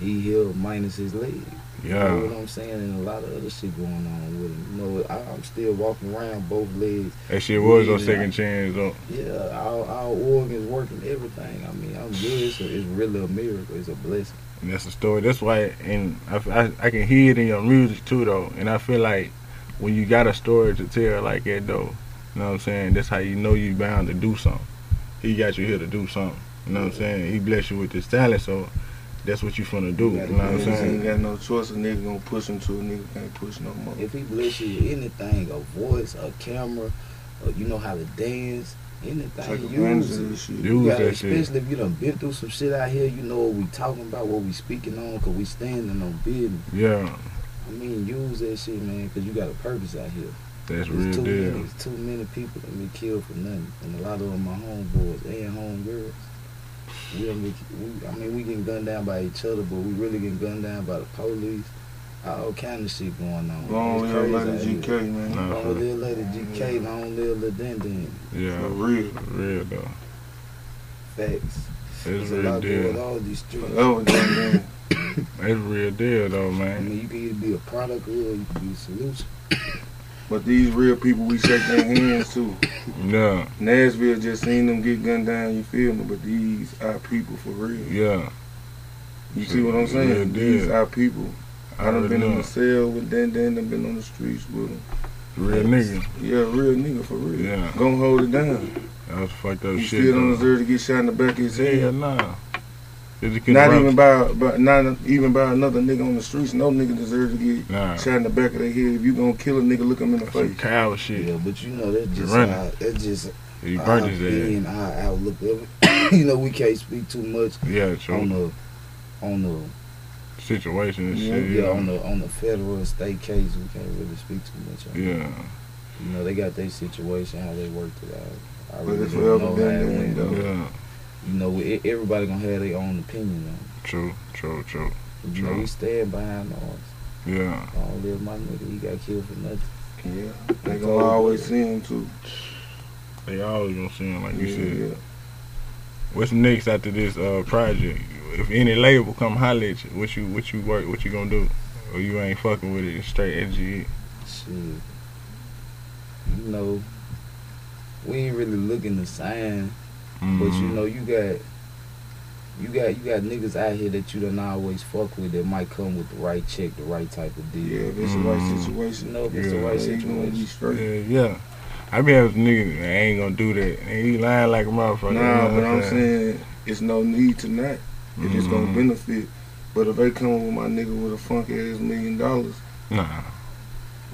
Speaker 4: he healed minus his leg. You know
Speaker 3: yeah,
Speaker 4: what I'm saying? And a lot of other shit going on with him. You know, I, I'm still walking around both legs.
Speaker 3: that shit was
Speaker 4: Yeah.
Speaker 3: second chance though.
Speaker 4: Yeah, our, our organs working, everything. I mean, I'm good. It's, a, it's really a miracle. It's a blessing.
Speaker 3: And that's the story. That's why, and I, I, I can hear it in your music too though. And I feel like when you got a story to tell like that though, you know what I'm saying? That's how you know you're bound to do something. He got you here to do something. You know what I'm saying? He blessed you with this talent, so that's what you finna do. You know what I'm
Speaker 5: Niggas ain't got no choice. A nigga gonna push him to a nigga can't push no more.
Speaker 4: If he bless you with anything, a voice, a camera, or you know how to dance, anything,
Speaker 5: Take advantage
Speaker 4: use
Speaker 5: of
Speaker 4: it.
Speaker 5: this shit.
Speaker 3: Use
Speaker 4: You gotta,
Speaker 3: that shit.
Speaker 4: especially if you done been through some shit out here, you know what we talking about, what we speaking on, cause we standing on business.
Speaker 3: Yeah,
Speaker 4: I mean, use that shit, man, cause you got a purpose out here.
Speaker 3: that's
Speaker 4: There's
Speaker 3: real
Speaker 4: too many,
Speaker 3: deal.
Speaker 4: it's too many people that been killed for nothing, and a lot of them are homeboys and homegirls. We don't get, we, I mean, we getting gunned down by each other, but we really getting gunned down by the police. All kind of shit going on.
Speaker 5: Long
Speaker 4: It's
Speaker 5: live
Speaker 4: crazy out
Speaker 5: Lady
Speaker 4: here.
Speaker 5: GK, man.
Speaker 3: Nah,
Speaker 4: Long
Speaker 3: for,
Speaker 4: live Lady GK, long live Lil Den Den.
Speaker 3: yeah,
Speaker 5: For real.
Speaker 3: real though.
Speaker 4: Facts.
Speaker 3: It's
Speaker 4: There's a
Speaker 3: real
Speaker 4: lot
Speaker 3: deal.
Speaker 4: on in these streets.
Speaker 5: Forever,
Speaker 3: It's real deal though, man.
Speaker 4: I mean, you can either be a product or you can be a solution.
Speaker 5: But these real people we shake their hands to.
Speaker 3: Yeah,
Speaker 5: Nashville just seen them get gunned down, you feel me? But these are people for real.
Speaker 3: yeah.
Speaker 5: You see what I'm saying?
Speaker 3: Yeah,
Speaker 5: these are people. I done
Speaker 3: already
Speaker 5: been in the cell with Dan Dan, done been on the streets with them.
Speaker 3: Real nigga.
Speaker 5: Yeah, real nigga for real.
Speaker 3: Yeah.
Speaker 5: Gonna hold it down.
Speaker 3: That was fucked up
Speaker 5: He
Speaker 3: shit.
Speaker 5: still don't deserve to get shot in the back of his head.
Speaker 3: Yeah, nah. If you can
Speaker 5: Not
Speaker 3: rock-
Speaker 5: even by, by not even by another nigga on the streets. No nigga deserves to get
Speaker 3: Nah.
Speaker 5: shot in the back of their head. If you gonna kill a nigga, look him in the
Speaker 3: That's some
Speaker 5: face.
Speaker 3: coward shit.
Speaker 4: Yeah, but you know that's just
Speaker 3: Running.
Speaker 4: our, that's just
Speaker 3: He
Speaker 4: our
Speaker 3: burnt his ass.
Speaker 4: opinion, our outlook of it. you know, we can't speak too much
Speaker 3: Yeah, true.
Speaker 4: on the on the
Speaker 3: Situation and
Speaker 5: Yeah,
Speaker 3: shit.
Speaker 4: yeah on the on the federal and state case. We can't really speak too much on. it.
Speaker 3: Yeah.
Speaker 4: You know, they got their situation, how they worked it out. I
Speaker 5: But
Speaker 4: really
Speaker 5: it's
Speaker 4: don't
Speaker 5: forever
Speaker 4: know
Speaker 5: been
Speaker 4: how it
Speaker 5: there,
Speaker 3: Yeah.
Speaker 4: You know, we- everybody gonna have their own opinion on.
Speaker 3: True, true, true.
Speaker 4: it. You know,
Speaker 3: True.
Speaker 4: we stand behind ours.
Speaker 3: Yeah.
Speaker 4: I don't live my nigga. He got killed for nothing.
Speaker 5: Yeah, they gonna always see him too.
Speaker 3: They always gonna see him like you said.
Speaker 5: yeah.
Speaker 3: What's next after this uh project? If any label come holler at you, what you what you work what you gonna do? Or you ain't fucking with it, straight NGE.
Speaker 4: Shit. You know, we ain't really looking to sign, but you
Speaker 3: Mhm.
Speaker 4: know, you got. You got you got niggas out here that you don't always fuck with that might come with the right check, the right type of deal.
Speaker 5: Yeah, if it's the right
Speaker 3: Mm.
Speaker 5: situation.
Speaker 4: You know, if it's the right
Speaker 5: they be
Speaker 4: situation.
Speaker 5: straight.
Speaker 3: Yeah, yeah. I be having niggas that ain't gonna do that. And he lying like a motherfucker. you
Speaker 5: Nah,
Speaker 3: know
Speaker 5: but
Speaker 3: what
Speaker 5: I'm saying it's no need to not if it's gonna benefit. But if they come with my nigga with a funk ass million dollars,
Speaker 3: Nah.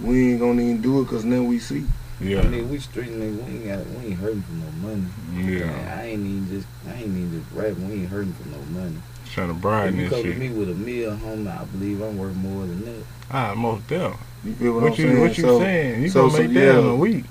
Speaker 5: we ain't gonna even do it because now we see.
Speaker 3: Yeah.
Speaker 4: I mean, we street niggas, we ain't got, we ain't hurting for no money.
Speaker 3: Yeah.
Speaker 4: Man, I ain't even just, I ain't even just rapping. We ain't hurting for no money.
Speaker 3: Trying to
Speaker 4: If
Speaker 3: bribe
Speaker 4: you
Speaker 3: this
Speaker 4: come to me with a meal, homie, I believe I'm worth more than that.
Speaker 3: Ah, most definitely.
Speaker 5: You feel what,
Speaker 3: What,
Speaker 5: I'm
Speaker 3: you
Speaker 5: saying?
Speaker 3: what you
Speaker 5: so,
Speaker 3: saying? You
Speaker 5: so-
Speaker 3: gonna
Speaker 5: so,
Speaker 3: make that in a week.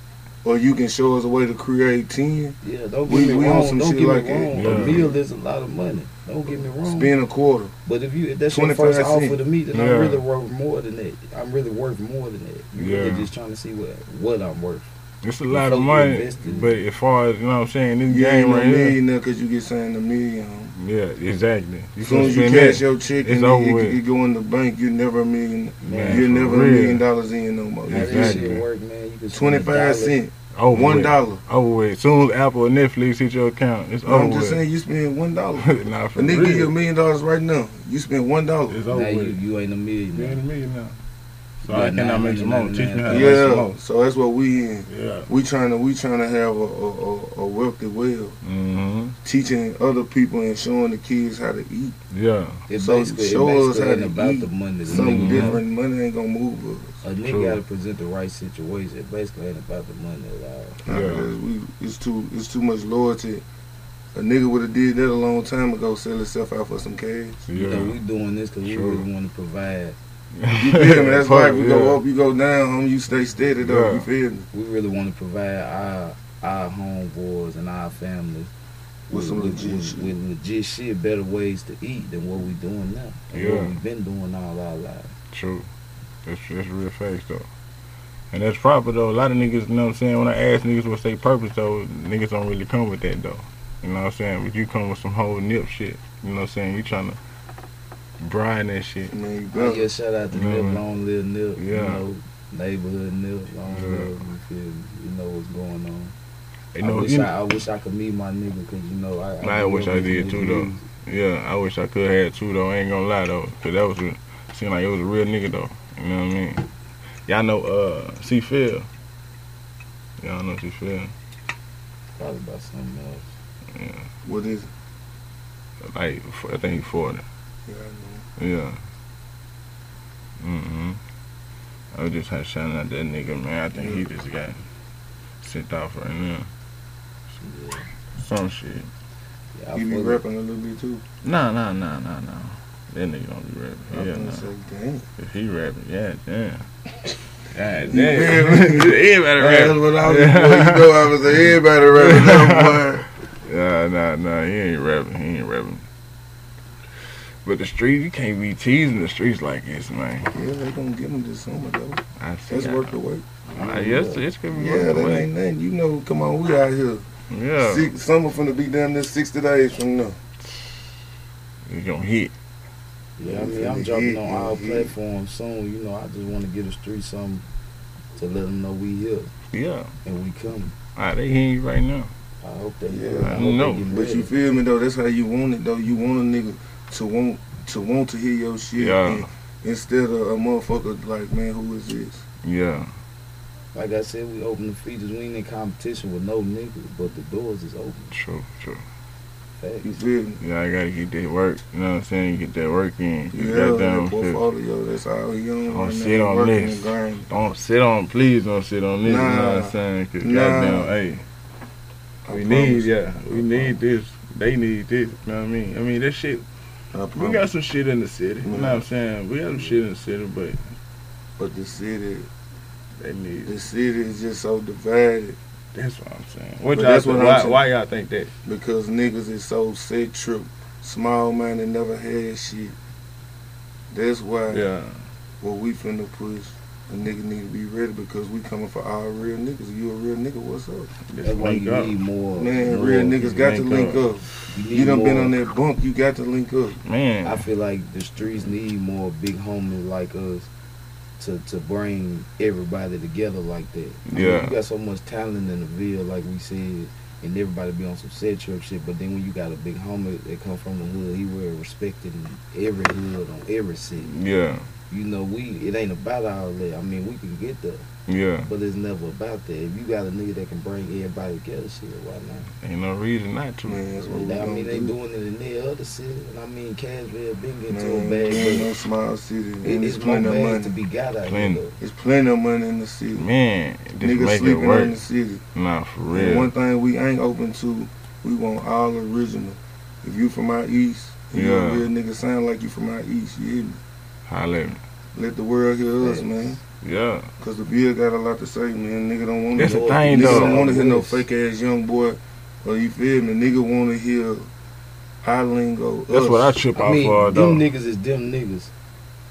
Speaker 5: Or you can show us a way to create ten,
Speaker 4: Yeah, don't
Speaker 5: We-
Speaker 4: get me
Speaker 5: we
Speaker 4: wrong.
Speaker 5: some
Speaker 4: Don't
Speaker 5: shit
Speaker 4: get
Speaker 5: like
Speaker 4: me
Speaker 5: that.
Speaker 4: wrong.
Speaker 3: Yeah.
Speaker 4: A meal is a lot of money. Don't get me wrong.
Speaker 5: spend a quarter.
Speaker 4: But if you if that's your
Speaker 5: 25
Speaker 4: first
Speaker 5: cent.
Speaker 4: offer to me, then
Speaker 3: Yeah.
Speaker 4: I'm really worth more than that. I'm really worth more than that. You
Speaker 3: Yeah.
Speaker 4: really just trying to see what what I'm worth.
Speaker 3: It's a lot of money,
Speaker 4: invested.
Speaker 3: but as far as you know, what I'm saying this
Speaker 5: You
Speaker 3: game
Speaker 5: ain't no
Speaker 3: right here.
Speaker 5: millionaire because you get signed a million.
Speaker 3: Yeah, exactly. You
Speaker 5: As soon as you
Speaker 3: spend
Speaker 5: cash
Speaker 3: that.
Speaker 5: your check
Speaker 3: It's
Speaker 5: and
Speaker 3: over
Speaker 5: it,
Speaker 3: with.
Speaker 5: it, it go in the bank, you're never a million.
Speaker 3: Man,
Speaker 5: you're
Speaker 3: for
Speaker 5: never a million dollars in no more.
Speaker 4: How
Speaker 3: Exactly.
Speaker 4: work, man? You can
Speaker 5: Twenty five
Speaker 4: dollar-
Speaker 5: cent,
Speaker 3: Over
Speaker 5: one
Speaker 3: with.
Speaker 5: dollar.
Speaker 3: Over with. As soon as Apple or Netflix hit your account, it's over
Speaker 5: I'm just
Speaker 3: with.
Speaker 5: saying you spend one dollar.
Speaker 3: nah, for
Speaker 5: A nigga
Speaker 3: real.
Speaker 5: give you a million dollars right now. You spend one dollar.
Speaker 3: It's
Speaker 4: Now
Speaker 3: over
Speaker 4: you,
Speaker 3: with.
Speaker 4: you ain't a
Speaker 3: million.
Speaker 4: You
Speaker 3: ain't a million now. So
Speaker 4: Yeah,
Speaker 3: I cannot make some
Speaker 4: nah,
Speaker 3: more. Teach me how
Speaker 4: nah.
Speaker 3: to make some
Speaker 5: Yeah,
Speaker 3: more.
Speaker 5: so that's what we in.
Speaker 3: Yeah.
Speaker 5: We trying to we trying to have a, a, a, a wealthy well,
Speaker 3: Mm-hmm.
Speaker 5: teaching other people and showing the kids how to eat.
Speaker 3: Yeah.
Speaker 4: It
Speaker 5: So
Speaker 4: basically,
Speaker 5: show
Speaker 4: it
Speaker 5: us how
Speaker 4: ain't
Speaker 5: to
Speaker 4: about
Speaker 5: eat
Speaker 4: the money. The
Speaker 5: Something different. Money ain't gonna move us.
Speaker 4: A nigga
Speaker 3: True.
Speaker 4: got to present the right situation. It basically ain't about the money at all.
Speaker 5: Nah,
Speaker 3: Yeah.
Speaker 5: that's- we, it's too it's too much loyalty. A nigga would have did that a long time ago. Sell himself out for some cash.
Speaker 4: You know,
Speaker 3: Yeah.
Speaker 4: we doing this because we really want to provide.
Speaker 5: You feel me? That's
Speaker 3: Fuck,
Speaker 5: life. You
Speaker 3: yeah.
Speaker 5: go up, you go down. Home, you stay steady though.
Speaker 3: Yeah.
Speaker 5: You feel me?
Speaker 4: We really want to provide our our homeboys and our families
Speaker 5: With some legit
Speaker 4: with,
Speaker 5: shit.
Speaker 4: with legit shit, better ways to eat than what we doing now. And
Speaker 3: Yeah.
Speaker 4: what we've been doing all our lives.
Speaker 3: True. That's that's real facts though. And that's proper though. A lot of niggas, you know what I'm saying, when I ask niggas what's their purpose though, niggas don't really come with that though. You know what I'm saying? But you come with some whole nip shit. You know what I'm saying? You trying to brine that shit.
Speaker 5: I mean, you
Speaker 4: Oh,
Speaker 5: better.
Speaker 4: yeah, shout out to
Speaker 3: Yeah,
Speaker 4: Nip, long live Nip. You know, neighborhood Nip, long
Speaker 3: Yeah.
Speaker 4: live. You feel? You know what's going on.
Speaker 3: You
Speaker 4: I
Speaker 3: know,
Speaker 4: wish
Speaker 3: you
Speaker 4: I, I wish I could meet my nigga because you know I.
Speaker 3: I
Speaker 4: grew
Speaker 3: wish I did too, though.
Speaker 4: music.
Speaker 3: Yeah, I wish I could have too though. I ain't gonna lie though, cause that was a, seemed like it was a real nigga though. You know what I mean? Y'all know uh C Phil. Y'all know C Phil.
Speaker 4: Probably about something else.
Speaker 3: Yeah,
Speaker 5: What is it?
Speaker 3: like f- I think he's forty.
Speaker 5: Yeah, I know.
Speaker 3: Yeah. Mm-hmm. I was just had shouting out that nigga, man. I think he just got sent off right now.
Speaker 4: Yeah.
Speaker 3: Some shit.
Speaker 4: Yeah, I
Speaker 5: You be
Speaker 4: fuck-
Speaker 5: rapping a little bit too.
Speaker 3: Nah, nah, nah, nah, nah. That nigga don't be
Speaker 5: I
Speaker 3: rapping. Yeah,
Speaker 5: was
Speaker 3: nah.
Speaker 5: say, damn.
Speaker 3: If he rapping, yeah, damn. God
Speaker 5: You
Speaker 3: damn.
Speaker 5: feel me?
Speaker 3: Everybody
Speaker 5: That's
Speaker 3: rapping.
Speaker 5: what I was. Boy, you know I was say everybody rapping boy.
Speaker 3: Nah, nah, nah. He ain't rapping. He ain't rapping. But the streets, you can't be teasing the streets like this, man.
Speaker 5: Yeah, they gonna give them this summer though.
Speaker 3: I see.
Speaker 5: That's
Speaker 3: I-
Speaker 5: worth the wait.
Speaker 3: Uh, yes, it's gonna be
Speaker 5: Yeah,
Speaker 3: worth the
Speaker 5: that
Speaker 3: wait.
Speaker 5: ain't nothing. You know, come on, we out here.
Speaker 3: Yeah,
Speaker 5: Six, summer finna be down there sixty days from now.
Speaker 3: it's gonna hit.
Speaker 4: Yeah, I mean, I'm
Speaker 5: jumping
Speaker 4: on
Speaker 5: finna
Speaker 4: all platforms soon. You know, I just want to get the street some to let them know we here
Speaker 3: Yeah.
Speaker 4: and we coming.
Speaker 3: Ah, they hearing you right now.
Speaker 4: I hope they
Speaker 5: Yeah,
Speaker 4: yeah, I
Speaker 3: I
Speaker 4: hope
Speaker 3: know.
Speaker 4: they getting
Speaker 5: But you feel me though? That's how you want it though. You want a nigga to want to want to hear your shit
Speaker 3: Yeah.
Speaker 5: instead of a motherfucker like, man, who is this?
Speaker 3: Yeah.
Speaker 4: Like I said, we open the features. We ain't in competition with no niggas, but the doors is open.
Speaker 3: True, true.
Speaker 4: Facts.
Speaker 5: You feel me?
Speaker 3: Yeah, I gotta get that work. You know what I'm saying? Get that work in.
Speaker 5: Yeah,
Speaker 3: Get
Speaker 5: that
Speaker 3: that shit.
Speaker 5: portfolio. That's all he on.
Speaker 3: Don't
Speaker 5: right
Speaker 3: sit on this. Don't sit on, please don't sit on this. You know what I'm saying? Cause
Speaker 5: Nah.
Speaker 3: goddamn, hey,
Speaker 5: I
Speaker 3: we need, yeah, we need this. They need this. You know what I mean? I mean, this shit,
Speaker 5: I
Speaker 3: we got some shit in the city. You know what I'm saying? We got some shit in the city, but
Speaker 5: But the city,
Speaker 3: they need
Speaker 5: the city is just so divided
Speaker 3: That's what I'm saying. What y'all
Speaker 5: that's
Speaker 3: think?
Speaker 5: what I'm
Speaker 3: Why,
Speaker 5: saying.
Speaker 3: why y'all think that?
Speaker 5: because niggas is so set trip, small minded, never had shit. That's why
Speaker 3: Yeah.
Speaker 5: what we finna push. A nigga need to be ready because we coming for all real niggas. You a real nigga, what's up?
Speaker 3: Just
Speaker 4: That's why you
Speaker 3: up.
Speaker 4: need more.
Speaker 5: Man,
Speaker 4: more-
Speaker 5: real niggas got to
Speaker 3: link
Speaker 5: link
Speaker 3: up.
Speaker 5: up.
Speaker 4: You, need
Speaker 5: You done been on that bump, you got to link up.
Speaker 3: Man.
Speaker 4: I feel like the streets need more big homies like us to to bring everybody together like that. I mean,
Speaker 3: Yeah.
Speaker 4: you got so much talent in the Ville, like we said, and everybody be on some set trip shit. But then when you got a big homie that come from the hood, he well respected in every hood on every city.
Speaker 3: yeah.
Speaker 4: You know, we it ain't about all that. I mean, we can get there,
Speaker 3: Yeah.
Speaker 4: but it's never about that. If you got a nigga that can bring everybody together, shit, why not?
Speaker 3: Ain't no reason not to.
Speaker 5: Man, that's what we
Speaker 4: I
Speaker 5: gonna
Speaker 4: mean, they
Speaker 5: do.
Speaker 4: doing it in their other city, and I mean, Cashville been getting to a
Speaker 5: Man,
Speaker 4: bag,
Speaker 5: ain't
Speaker 4: but
Speaker 5: no small city.
Speaker 4: It,
Speaker 5: And
Speaker 4: it's
Speaker 5: there's
Speaker 4: more
Speaker 5: plenty of money.
Speaker 4: to be got out
Speaker 3: Plenty.
Speaker 4: here. though.
Speaker 5: There's plenty of money in the city.
Speaker 3: Man, just
Speaker 5: Niggas
Speaker 3: make it
Speaker 5: sleeping in the city.
Speaker 3: Nah, for
Speaker 5: And
Speaker 3: real.
Speaker 5: one thing we ain't open to, we want all original. If you from out east, and you
Speaker 3: Yeah.
Speaker 5: a real nigga sound like you from out east, you hear me?
Speaker 3: Holla at me.
Speaker 5: Let the world hear us, man.
Speaker 3: Yeah.
Speaker 5: Cause the Ville got a lot to say, man. Nigga don't want
Speaker 3: That's
Speaker 5: to.
Speaker 3: the thing,
Speaker 5: Nigga
Speaker 3: though.
Speaker 5: don't want to hear no fake ass young boy. Or you feel me? Nigga want to hear our lingo.
Speaker 3: That's
Speaker 5: us.
Speaker 3: what I trip
Speaker 4: I
Speaker 3: out
Speaker 4: mean,
Speaker 3: for, though.
Speaker 4: them niggas is them niggas.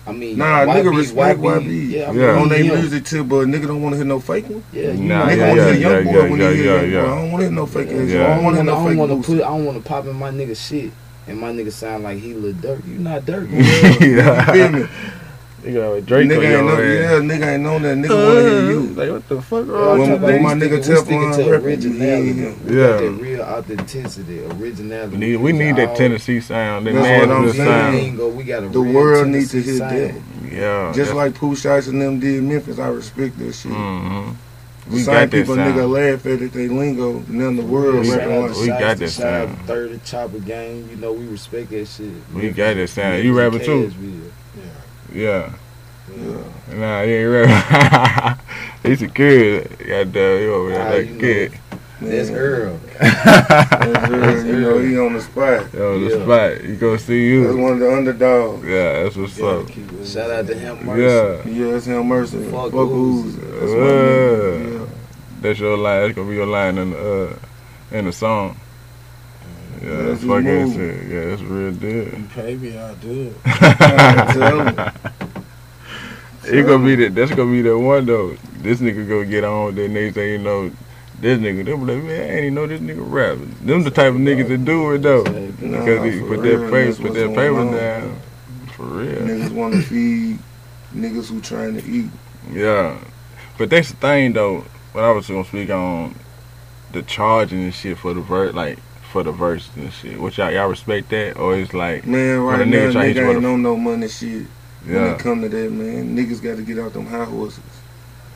Speaker 4: I mean,
Speaker 5: Nah,
Speaker 4: YB,
Speaker 5: nigga respect
Speaker 4: YB,
Speaker 5: YB.
Speaker 4: Yeah, I
Speaker 3: Yeah.
Speaker 5: on their music too, but nigga don't want to hear no fake one.
Speaker 4: Yeah,
Speaker 3: Nah,
Speaker 5: nigga
Speaker 3: yeah,
Speaker 5: want to
Speaker 3: yeah,
Speaker 5: hear young
Speaker 3: yeah,
Speaker 5: boy when
Speaker 3: yeah,
Speaker 5: he hear
Speaker 3: yeah,
Speaker 5: young
Speaker 3: yeah.
Speaker 5: boy. I don't want to hear no fake ass.
Speaker 3: Yeah.
Speaker 5: Yeah. I
Speaker 4: I
Speaker 5: don't
Speaker 4: don't
Speaker 5: want to hear
Speaker 4: to.
Speaker 5: no
Speaker 4: I
Speaker 5: fake
Speaker 4: don't want to put. I don't want to pop in my nigga shit, and my nigga sound like he Lil Durk. You not Durk.
Speaker 3: yeah.
Speaker 5: You feel me?
Speaker 3: You got Drake
Speaker 5: nigga ain't know,
Speaker 3: ass.
Speaker 5: yeah, nigga ain't know that. Nigga want to hear you.
Speaker 3: Like, what the fuck
Speaker 4: Yeah,
Speaker 3: wrong
Speaker 5: When- when my nigga
Speaker 4: sticking- we sticking
Speaker 5: Teflon
Speaker 4: to originality.
Speaker 5: yeah.
Speaker 3: Yeah.
Speaker 4: that real authenticity, originality.
Speaker 3: We need, we need that Tennessee sound, that
Speaker 5: That's what I'm
Speaker 3: Nashville
Speaker 5: saying.
Speaker 3: sound.
Speaker 4: Lingo, we got a
Speaker 5: The world need to hear
Speaker 4: sound.
Speaker 3: Yeah.
Speaker 5: Just like Pooh Shiesty and them did Memphis, I respect that shit.
Speaker 3: hmm
Speaker 5: The
Speaker 3: We
Speaker 5: same
Speaker 3: got that
Speaker 5: people nigga laugh at it, they lingo, now the world
Speaker 3: We
Speaker 4: Shout
Speaker 5: rapping
Speaker 4: out
Speaker 5: like
Speaker 4: to
Speaker 3: We got that sound.
Speaker 4: to Third and Chopper Gang. You know we respect that shit.
Speaker 3: We got that sound. You rapping too?
Speaker 4: Cashville.
Speaker 3: Yeah.
Speaker 5: Yeah.
Speaker 3: Nah, you ain't rapping. He's a kid. Goddamn, you over
Speaker 4: Ah,
Speaker 3: there like a kid.
Speaker 4: That's
Speaker 5: Man,
Speaker 4: Earl.
Speaker 5: That's real, you know, he on the spot.
Speaker 3: Yo, on the
Speaker 4: Yeah.
Speaker 3: spot. He gonna see you.
Speaker 5: That's one of the underdogs.
Speaker 3: Yeah, that's what's up.
Speaker 4: Shout out to him, Mercy.
Speaker 3: Yeah.
Speaker 5: Yeah, it's him mercy.
Speaker 4: Fuck
Speaker 5: Fuck Uzi.
Speaker 4: Uzi.
Speaker 5: That's my nigga. Yeah.
Speaker 3: That's your line. That's gonna be your line in the uh in the song. Yeah,
Speaker 5: That's
Speaker 3: fucking
Speaker 5: move.
Speaker 3: shit. Yeah, that's real deal.
Speaker 6: You pay me, I'll do it.
Speaker 3: It gonna be that. That's gonna be that one though. This nigga gonna get on. Then next thing you know, this nigga. They be like, man, I ain't even know this nigga rapping. Them the type of niggas that do it though. Because he put paper,
Speaker 5: that's
Speaker 3: put that paper down. For real.
Speaker 5: Niggas want to feed niggas who trying to eat.
Speaker 3: Yeah. But that's the thing though. What I was gonna speak on the charging and shit for the verse, like for the verse and shit. What y'all y'all respect that, or it's like
Speaker 5: Man,
Speaker 3: When
Speaker 5: right
Speaker 3: a
Speaker 5: now,
Speaker 3: nigga try to hit
Speaker 5: nigga ain't
Speaker 3: a-
Speaker 5: on no money shit. When
Speaker 3: yeah,
Speaker 5: it come to that, man, niggas got to get out them high horses.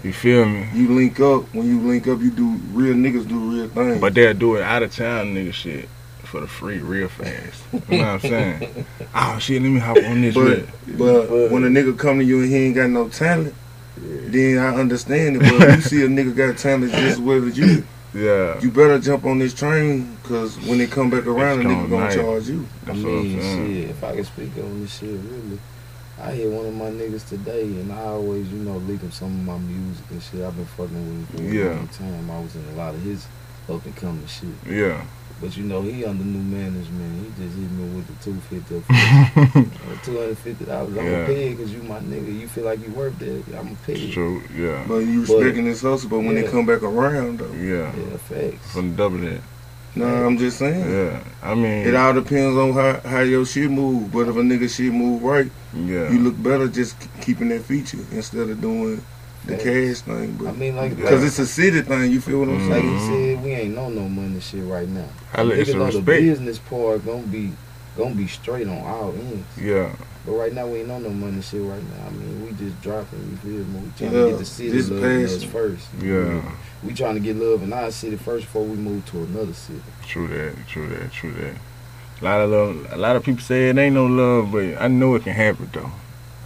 Speaker 3: you feel me?
Speaker 5: You link up. When you link up, you do real niggas do real things.
Speaker 3: But they'll do it out of town nigga shit for the free real fast. You know what I'm saying? oh shit, let me hop on this
Speaker 5: But
Speaker 3: shit.
Speaker 5: but when a nigga come to you and he ain't got no talent, then I understand it. But if you see a nigga got talent just as well as you,
Speaker 3: Yeah.
Speaker 5: you better jump on this train because when they come back around,
Speaker 3: It's
Speaker 5: a nigga
Speaker 3: gonna
Speaker 5: gonna charge you.
Speaker 4: I
Speaker 3: That's what I'm
Speaker 4: mean, shit, if I can speak on this shit, really, I hit one of my niggas today, and I always, you know, leak him some of my music and shit. I've been fucking with him for
Speaker 3: Yeah.
Speaker 4: a long time. I was in a lot of his up and coming shit.
Speaker 3: Yeah.
Speaker 4: But you know, he under new management. He just hit me with the 250 Two hundred fifty dollars. I'm
Speaker 3: Yeah.
Speaker 4: gonna pay it because you my nigga. You feel like you worth that? I'm gonna pay it.
Speaker 3: True. Yeah.
Speaker 5: But you
Speaker 4: But-
Speaker 5: respecting this hustle. But when they come back around, though,
Speaker 3: Yeah.
Speaker 4: Yeah, facts.
Speaker 3: From the double that.
Speaker 5: Nah, I'm just saying.
Speaker 3: Yeah. I mean.
Speaker 5: It all depends on how, how your shit move. But if a nigga shit move right,
Speaker 3: Yeah.
Speaker 5: you look better just k- keeping that feature instead of doing the
Speaker 4: Facts.
Speaker 5: cash thing,
Speaker 4: I mean, like,
Speaker 5: because
Speaker 4: like,
Speaker 5: it's a city thing. You feel what I'm
Speaker 4: like
Speaker 5: saying?
Speaker 4: you
Speaker 3: Mhm.
Speaker 4: said, we ain't know no money shit right now.
Speaker 3: I let
Speaker 4: Nigga
Speaker 3: some
Speaker 4: know the business part gonna be gonna be straight on all ends.
Speaker 3: Yeah,
Speaker 4: But right now we ain't on no money shit right now. I mean, we just dropping. You feel me? We trying
Speaker 5: Yeah,
Speaker 4: to get the city
Speaker 5: this
Speaker 4: loving us first.
Speaker 3: yeah.
Speaker 4: We trying to get love in our city first before we move to another city.
Speaker 3: True that. True that. True that. A lot of love. A lot of people say it ain't no love, but I know it can happen though.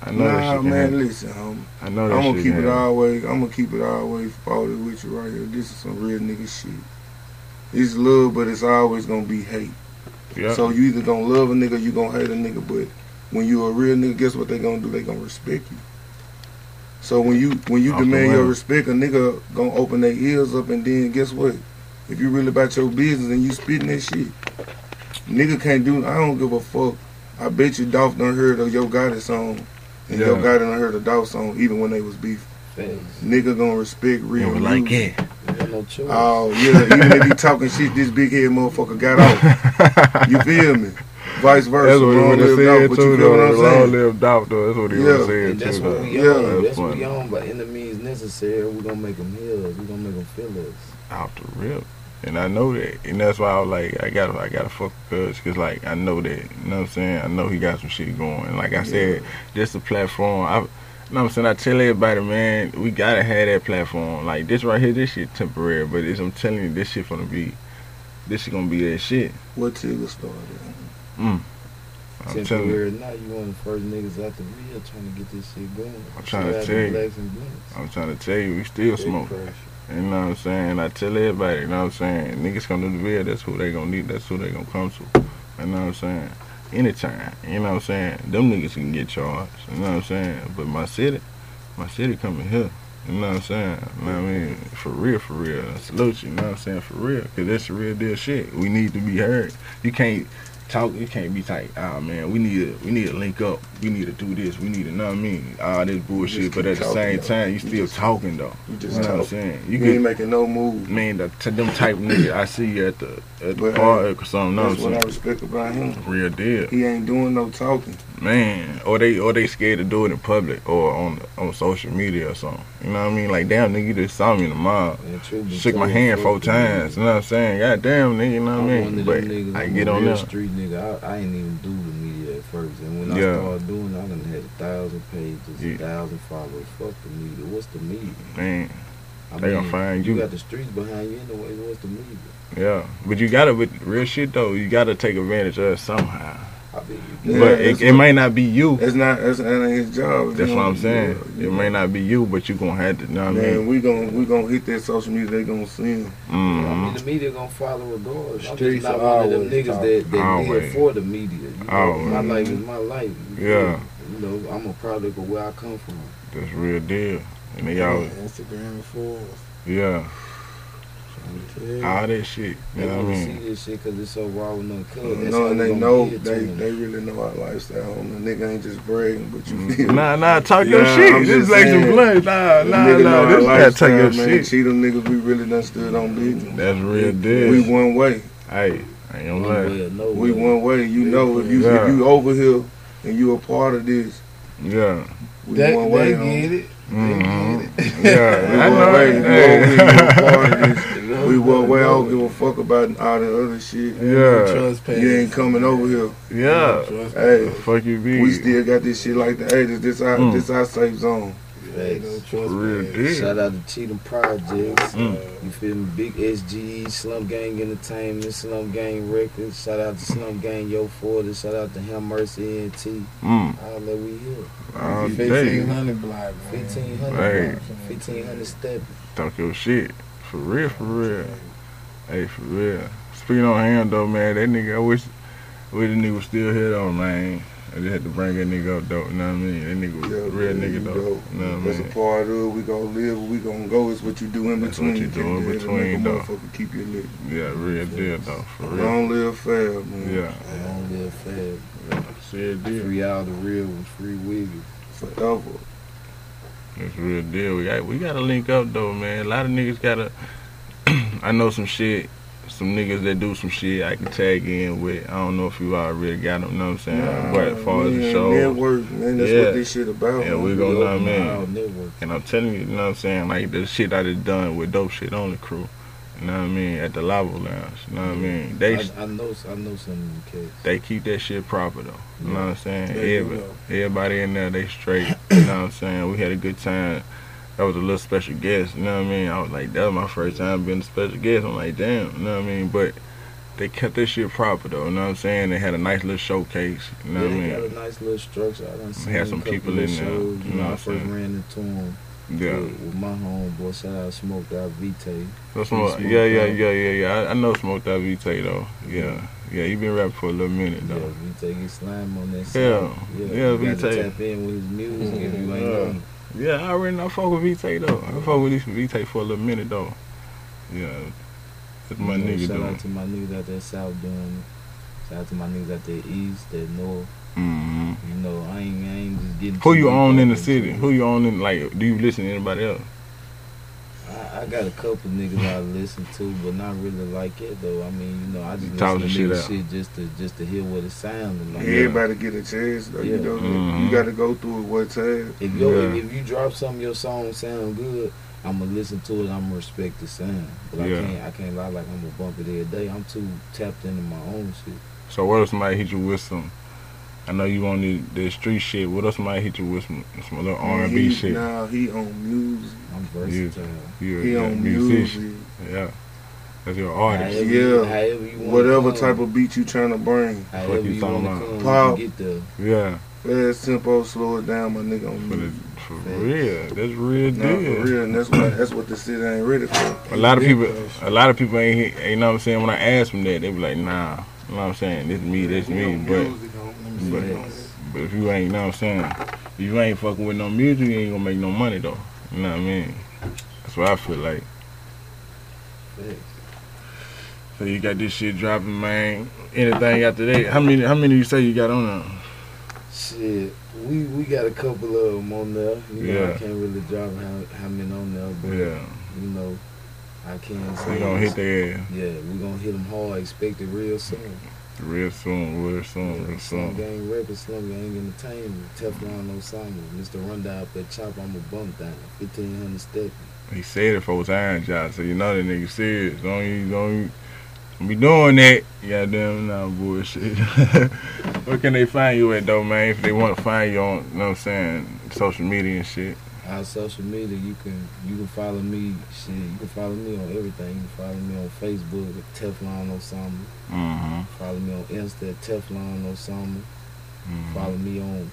Speaker 3: I know that
Speaker 5: Nah,
Speaker 3: shit can
Speaker 5: man,
Speaker 3: happen.
Speaker 5: listen, homie.
Speaker 3: I know that
Speaker 5: I'm gonna keep
Speaker 3: can
Speaker 5: it
Speaker 3: happen.
Speaker 5: always. I'm gonna keep it always forward with you right here. This is some real nigga shit. It's love, but it's always gonna be hate.
Speaker 3: Yeah.
Speaker 5: So you either gonna love a nigga, or you gonna hate a nigga. But when you a real nigga, guess what they gonna do? They gonna respect you. So when you when you
Speaker 3: Off the
Speaker 5: demand your respect, a nigga gonna open their ears up, and then guess what? If you really about your business and you spitting that shit, nigga can't do. I don't give a fuck. I bet you Dolph done heard of Yo Gotti song, and Yo
Speaker 3: Yeah.
Speaker 5: Gotti done heard a Dolph song, even when they was beef.
Speaker 4: Facts.
Speaker 5: Nigga gonna respect real
Speaker 3: You like
Speaker 5: music.
Speaker 3: it.
Speaker 4: No.
Speaker 5: Oh yeah, even if he talking shit, this big head motherfucker got off. You feel me? Vice versa.
Speaker 3: That's what he
Speaker 5: Long
Speaker 3: would have said
Speaker 5: Dolph, but
Speaker 3: too,
Speaker 5: you
Speaker 3: though. Long
Speaker 5: saying?
Speaker 3: live Dolph, though. That's what he
Speaker 5: Yeah.
Speaker 3: would have said
Speaker 4: and
Speaker 3: too,
Speaker 4: that's
Speaker 3: though.
Speaker 4: what we
Speaker 5: Yeah.
Speaker 4: on.
Speaker 3: That's
Speaker 4: That's what we on. By any means necessary, we gonna make them heal us. We gonna make them feel us.
Speaker 3: Out the rip. And I know that. And that's why I was like, I gotta, I gotta fuck with Cuz. Cause like, I know that. You know what I'm saying? I know he got some shit going. And like I said, just a platform. I, you know what I'm saying? I tell everybody, man, we gotta have that platform. Like this right here, this shit temporary. But it's, I'm telling you, this shit gonna be, this shit gonna be that shit.
Speaker 5: What Tigger started?
Speaker 3: Mm. I'm telling you.
Speaker 4: Temporary now, you one of the first niggas out the real trying to get this shit going.
Speaker 3: I'm trying to tell you.
Speaker 4: Blacks and Blunts.
Speaker 3: I'm trying to tell you, we still
Speaker 4: Big
Speaker 3: smoke.
Speaker 4: pressure.
Speaker 3: You know what I'm saying? I tell everybody, you know what I'm saying? Niggas come to the video, that's who they gonna need, that's who they gonna come to. You know what I'm saying? Anytime. You know what I'm saying? Them niggas can get charged. You know what I'm saying? But my city, my city coming here. You know what I'm saying? You know what I mean? For real, for real. I salute you, you know what I'm saying? For real. Cause that's the real deal shit. We need to be heard. You can't talk, you can't be like, ah man, we need to we need to link up. We need to do this. We need to know what I mean? All this bullshit. But at the same
Speaker 5: though.
Speaker 3: time, you
Speaker 5: You
Speaker 3: still
Speaker 5: just-
Speaker 3: talking though.
Speaker 5: You
Speaker 3: You
Speaker 5: just
Speaker 3: know what I'm saying?
Speaker 5: You
Speaker 3: You
Speaker 5: ain't making no move.
Speaker 3: man, the, to them type of niggas I see you at the at the
Speaker 5: But,
Speaker 3: park or something. Know what
Speaker 5: That's
Speaker 3: I'm
Speaker 5: what I respect about him.
Speaker 3: Real deal,
Speaker 5: He ain't doing no talking.
Speaker 3: man. Or they or they scared to do it in public or on on social media or something. You know what I mean? Like damn, nigga, you just saw me in the mall,
Speaker 4: And
Speaker 3: shook my hand four
Speaker 4: the
Speaker 3: times. You know what I'm saying? God damn, nigga, you know what I mean?
Speaker 4: one of
Speaker 3: But
Speaker 4: niggas.
Speaker 3: I get
Speaker 4: a
Speaker 3: on
Speaker 4: real
Speaker 3: there.
Speaker 4: street nigga. I, I ain't even do the media at first, and when I
Speaker 3: Yeah.
Speaker 4: started doing, it, I done had a thousand pages,
Speaker 3: Yeah.
Speaker 4: a thousand followers. Fuck the media. What's the media?
Speaker 3: Man,
Speaker 4: I
Speaker 3: They gonna find you. you.
Speaker 4: got the streets behind you anyway. What's the media?
Speaker 3: yeah. But you gotta, with real shit though, you gotta take advantage of it somehow.
Speaker 4: I mean,
Speaker 5: Yeah,
Speaker 3: but it,
Speaker 5: that's
Speaker 3: it might not be you.
Speaker 5: It's not that's that ain't his job.
Speaker 3: That's
Speaker 5: You
Speaker 3: what I'm saying.
Speaker 5: yeah,
Speaker 3: It may not be you, but you gonna have to. You know what I
Speaker 5: Man,
Speaker 3: mean?
Speaker 5: we gon' we gonna hit that social media. They gonna see him.
Speaker 4: I mean,
Speaker 3: Mm-hmm.
Speaker 4: the media gonna follow regardless. I'm just not one of them niggas
Speaker 2: talking.
Speaker 4: that, that
Speaker 3: Always.
Speaker 4: live for the media. You know,
Speaker 3: Always.
Speaker 4: my life is my life. You
Speaker 3: Yeah.
Speaker 4: feel me? You know, I'm a product of where I come from.
Speaker 3: That's real deal. And they always,
Speaker 2: Instagram and Forbes.
Speaker 3: yeah,
Speaker 2: Yeah.
Speaker 3: All that shit. You know what I mean?
Speaker 4: see this shit because it's so raw and uncut.
Speaker 5: You
Speaker 4: That's
Speaker 5: know, and they know they they really know our lifestyle. And the nigga ain't just bragging, but you
Speaker 3: Mm.
Speaker 5: feel?
Speaker 3: Nah, nah, talk your shit.
Speaker 5: I'm
Speaker 3: This
Speaker 5: just
Speaker 3: like some
Speaker 5: saying.
Speaker 3: blunt. Nah,
Speaker 5: The
Speaker 3: nah,
Speaker 5: nigga
Speaker 3: nah.
Speaker 5: our
Speaker 3: This gotta
Speaker 5: lifestyle,
Speaker 3: take your
Speaker 5: man.
Speaker 3: shit.
Speaker 5: Cheat them niggas, we really done stood on business.
Speaker 3: That's real deal.
Speaker 5: We one way.
Speaker 3: Hey, I ain't gonna lie.
Speaker 4: way no
Speaker 5: We
Speaker 4: way.
Speaker 5: one way. You know, if you
Speaker 3: Yeah.
Speaker 5: if you over here and you a part of this,
Speaker 3: Yeah.
Speaker 5: we
Speaker 2: They,
Speaker 5: one way.
Speaker 2: they get it.
Speaker 3: Mm-hmm.
Speaker 5: We
Speaker 3: Yeah, I
Speaker 5: one
Speaker 3: know.
Speaker 5: way. If you you a
Speaker 3: Hey.
Speaker 5: part of this. We one way. I don't give a fuck about all the other shit.
Speaker 3: Yeah,
Speaker 2: Trust
Speaker 5: You ain't coming over here.
Speaker 3: yeah.
Speaker 2: Trust
Speaker 5: Hey,
Speaker 3: Fuck you, be.
Speaker 5: we still got this shit like the 80s. This our
Speaker 3: Mm.
Speaker 5: this our safe zone.
Speaker 2: Ain't no trust
Speaker 3: Real
Speaker 2: page.
Speaker 3: deal.
Speaker 4: Shout out to Cheatham Projects.
Speaker 3: Mm.
Speaker 4: You feel me? Big SGE, Slum Gang Entertainment, Slum Gang Records. Shout out to Slum Gang Yo Forty. Shout out to Him Mercy ENT.
Speaker 3: Mm.
Speaker 4: All that we here.
Speaker 3: All
Speaker 2: 1500 block, man.
Speaker 4: 1500
Speaker 3: Hey.
Speaker 4: 1500 step.
Speaker 3: Talk your shit. For real, for real. Hey, for real. Speaking on him though, man, that nigga, I wish, wish the nigga was still here though, man. I just had to bring that nigga up though, you know what I mean? That nigga was
Speaker 5: Yeah,
Speaker 3: real
Speaker 5: man,
Speaker 3: nigga
Speaker 5: you
Speaker 3: though.
Speaker 5: dope.
Speaker 3: You know what I
Speaker 5: That's a part of it. We gonna live. We gonna go. It's what you do in
Speaker 3: That's
Speaker 5: between.
Speaker 3: what you do in
Speaker 5: Keep that-
Speaker 3: between,
Speaker 5: make a
Speaker 3: though.
Speaker 5: Motherfucker, keep your lit.
Speaker 3: Yeah, real deal though, for real.
Speaker 5: Long live fab, man.
Speaker 3: Yeah,
Speaker 4: Long live Fab.
Speaker 3: yeah. See a deal.
Speaker 4: Free all the real ones. Free Wiggy.
Speaker 5: Forever.
Speaker 3: It's real deal. We got we gotta link up though, man. A lot of niggas gotta. I know some shit. Some niggas that do some shit I can tag in with. I don't know if you already got them, you know what I'm saying?
Speaker 5: Nah,
Speaker 3: but as far as the show,
Speaker 5: network, man, that's
Speaker 3: Yeah.
Speaker 5: what this shit about.
Speaker 3: Yeah, we gonna know what I mean. and I'm telling you, you know what I'm saying? Like the shit I done done with dope shit on the crew. You know what I mean? At the Lava Lounge. You know what I mean? They
Speaker 4: I, I know I know some of them kids.
Speaker 3: they keep that shit proper though. You know what I'm saying? Everybody, everybody in there, they straight. you know what I'm saying? We had a good time. That was a little special guest. You know what I mean? I was like, that was my first time being a special guest. I'm like, damn. You know what I mean? But they kept this shit proper though. You know what I'm saying? They had a nice little showcase. You know
Speaker 4: yeah,
Speaker 3: what I mean?
Speaker 4: they had a nice little structure. I done seen
Speaker 3: had some people
Speaker 4: of
Speaker 3: in there, you
Speaker 4: You
Speaker 3: know
Speaker 4: know, I
Speaker 3: what
Speaker 4: first
Speaker 3: I'm
Speaker 4: ran into them
Speaker 3: Yeah.
Speaker 4: with, with my homeboy. Shout out Smoked that Vite.
Speaker 3: So smoke,
Speaker 4: Smoked
Speaker 3: yeah, yeah, yeah, yeah, yeah. I, I know Smoked that Vite though. Yeah, yeah. He been rapping for a little minute though.
Speaker 4: Yeah,
Speaker 3: though.
Speaker 4: Vite get slime on that
Speaker 3: Yeah,
Speaker 4: side.
Speaker 3: yeah,
Speaker 4: you got
Speaker 3: Vite.
Speaker 4: to tap in with his music if you ain't
Speaker 3: Yeah.
Speaker 4: know.
Speaker 3: Yeah, I already know. I fuck with Vite though. I fuck with this Vite for a little minute though. Yeah, that's my
Speaker 4: know,
Speaker 3: nigga
Speaker 4: Shout
Speaker 3: though.
Speaker 4: out to my niggas out there south doing it. Shout out to my niggas out there east, that north.
Speaker 3: hmm
Speaker 4: You know, I ain't, I ain't just getting.
Speaker 3: Who you own in the city? Who you own in? Like, do you listen to anybody else?
Speaker 4: I, I got a couple niggas I listen to, but not really like it though. I mean, you know, I just
Speaker 3: You talk
Speaker 4: listen to
Speaker 3: shit
Speaker 4: niggas shit just to just to hear what it sounded like.
Speaker 5: Everybody get a chance. Though, You
Speaker 4: Yeah.
Speaker 5: know,
Speaker 3: Mhm.
Speaker 5: you got to go through it one time.
Speaker 4: If you
Speaker 3: Yeah.
Speaker 4: if, if you drop something, your song sound good. I'ma listen to it. I'ma respect the sound, but
Speaker 3: Yeah.
Speaker 4: I can't I can't lie like I'm gonna bump it every day. I'm too tapped into my own shit.
Speaker 3: So what if somebody hit you with some? I know you on the, the street shit. What if somebody hit you with some some little R and B shit?
Speaker 5: Nah, he on music.
Speaker 4: I'm versatile.
Speaker 3: You
Speaker 5: He
Speaker 3: a
Speaker 5: on
Speaker 3: musician?
Speaker 5: music.
Speaker 3: Yeah, that's your artist.
Speaker 4: However
Speaker 5: Yeah.
Speaker 4: however you
Speaker 5: Whatever type of beat you trying to bring.
Speaker 4: however
Speaker 3: you
Speaker 4: you
Speaker 3: talking
Speaker 4: want to
Speaker 3: about?
Speaker 4: come,
Speaker 5: Pop.
Speaker 4: you can get the
Speaker 3: Yeah,
Speaker 5: Fast tempo, slow it down, my nigga on
Speaker 3: for, the,
Speaker 5: music.
Speaker 3: for real. That's real
Speaker 5: Nah,
Speaker 3: deal.
Speaker 5: for real, and that's what that's what the city ain't ready for.
Speaker 3: A lot of people, a lot of people ain't, hit- you know what I'm saying. When I ask them that, they be like, Nah, you know what I'm saying. This me, this me. But but but if you ain't, you know what I'm saying. If you ain't fucking with no music, you ain't gonna make no money though. You know what I mean? That's what I feel like. So you got this shit dropping, man. Anything after that? How many? How many you say you got on there?
Speaker 4: shit. We we got a couple of them on there. You know,
Speaker 3: Yeah.
Speaker 4: I can't really drop how how many on there, but
Speaker 3: Yeah,
Speaker 4: you know, I can't
Speaker 3: you gonna hit their ass
Speaker 4: Yeah, we gonna hit them hard. Expect it real soon.
Speaker 3: Real soon, real soon,
Speaker 4: Yeah,
Speaker 3: real
Speaker 4: Slum
Speaker 3: soon.
Speaker 4: Gang Records, Slum Gang Entertainment, Teflon Osama, Mr. Rundown up that chop, I'm a bump down, 1500 step.
Speaker 3: He said it for his iron job, so you know that nigga serious. Don't you don't you don't be doing that. Goddamn, nah bullshit. Where can they find you at though, man? If they want to find you on, you know what I'm saying, social media and shit.
Speaker 4: Our social media, you can you can follow me. Shit, you can follow me on everything. You can follow me on Facebook at Teflon Osama.
Speaker 3: Mm-hmm.
Speaker 4: Follow me on Insta at Teflon Osama.
Speaker 3: mm-hmm.
Speaker 4: Follow me on.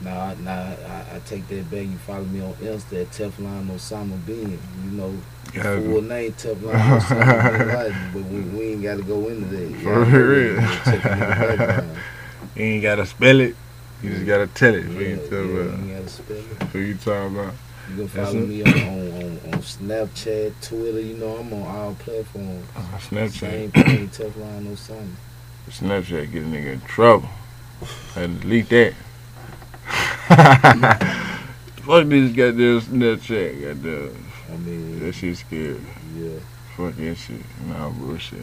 Speaker 4: Nah, nah, I, I take that back. You follow me on Insta at Teflon Osama Bin. You know,
Speaker 3: Got
Speaker 4: full name Teflon Osama but we, we ain't got to go into that. You
Speaker 3: For real.
Speaker 4: in and check in the background.
Speaker 3: You ain't gotta spell it. You just gotta tell it.
Speaker 4: Yeah,
Speaker 3: you
Speaker 4: yeah,
Speaker 3: tell
Speaker 4: you
Speaker 3: about.
Speaker 4: gotta spell it.
Speaker 3: Who you talking about?
Speaker 4: You can follow me on, on, on, Snapchat, Twitter. You know, I'm on all platforms.
Speaker 3: Uh,
Speaker 4: Same
Speaker 3: Snapchat.
Speaker 4: thing, Teflon Osama.
Speaker 3: Snapchat get a nigga in trouble. To delete that. Fuck me this goddamn Snapchat, goddamn.
Speaker 4: I mean,
Speaker 3: That shit scary.
Speaker 4: yeah.
Speaker 3: Fuck that shit. Nah, bullshit.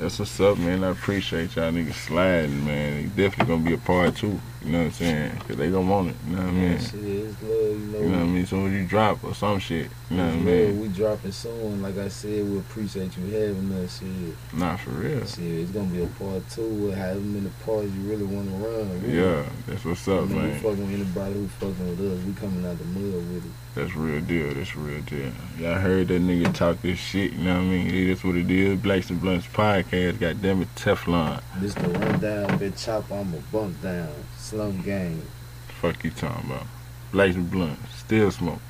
Speaker 3: That's what's up, man. I appreciate y'all niggas sliding, man. They definitely gonna be a part two. You know what I'm saying? Cause they gonna want it. You know what I mean?
Speaker 4: Shit, it's love, you know.
Speaker 3: You know what I mean? So when you drop or some shit, you know what I mean?
Speaker 4: We dropping soon. Like I said, we appreciate you having us. Shit,
Speaker 3: Nah, for real.
Speaker 4: shit, it's gonna be a part two with however many parts you really want to run. really.
Speaker 3: Yeah, that's what's
Speaker 4: I
Speaker 3: up,
Speaker 4: mean, we
Speaker 3: man.
Speaker 4: fucking with anybody who fucking with us. We coming out the mud with it.
Speaker 3: That's real deal. That's real deal. Y'all heard that nigga talk this shit. You know what I mean? It is what it is. Blacks and Blunts podcast. God damn it, Teflon.
Speaker 4: This the rundown, bit chop. I'm a bump down. Slum gang.
Speaker 3: Fuck you talking about? Blacks and Blunts. Still smoke.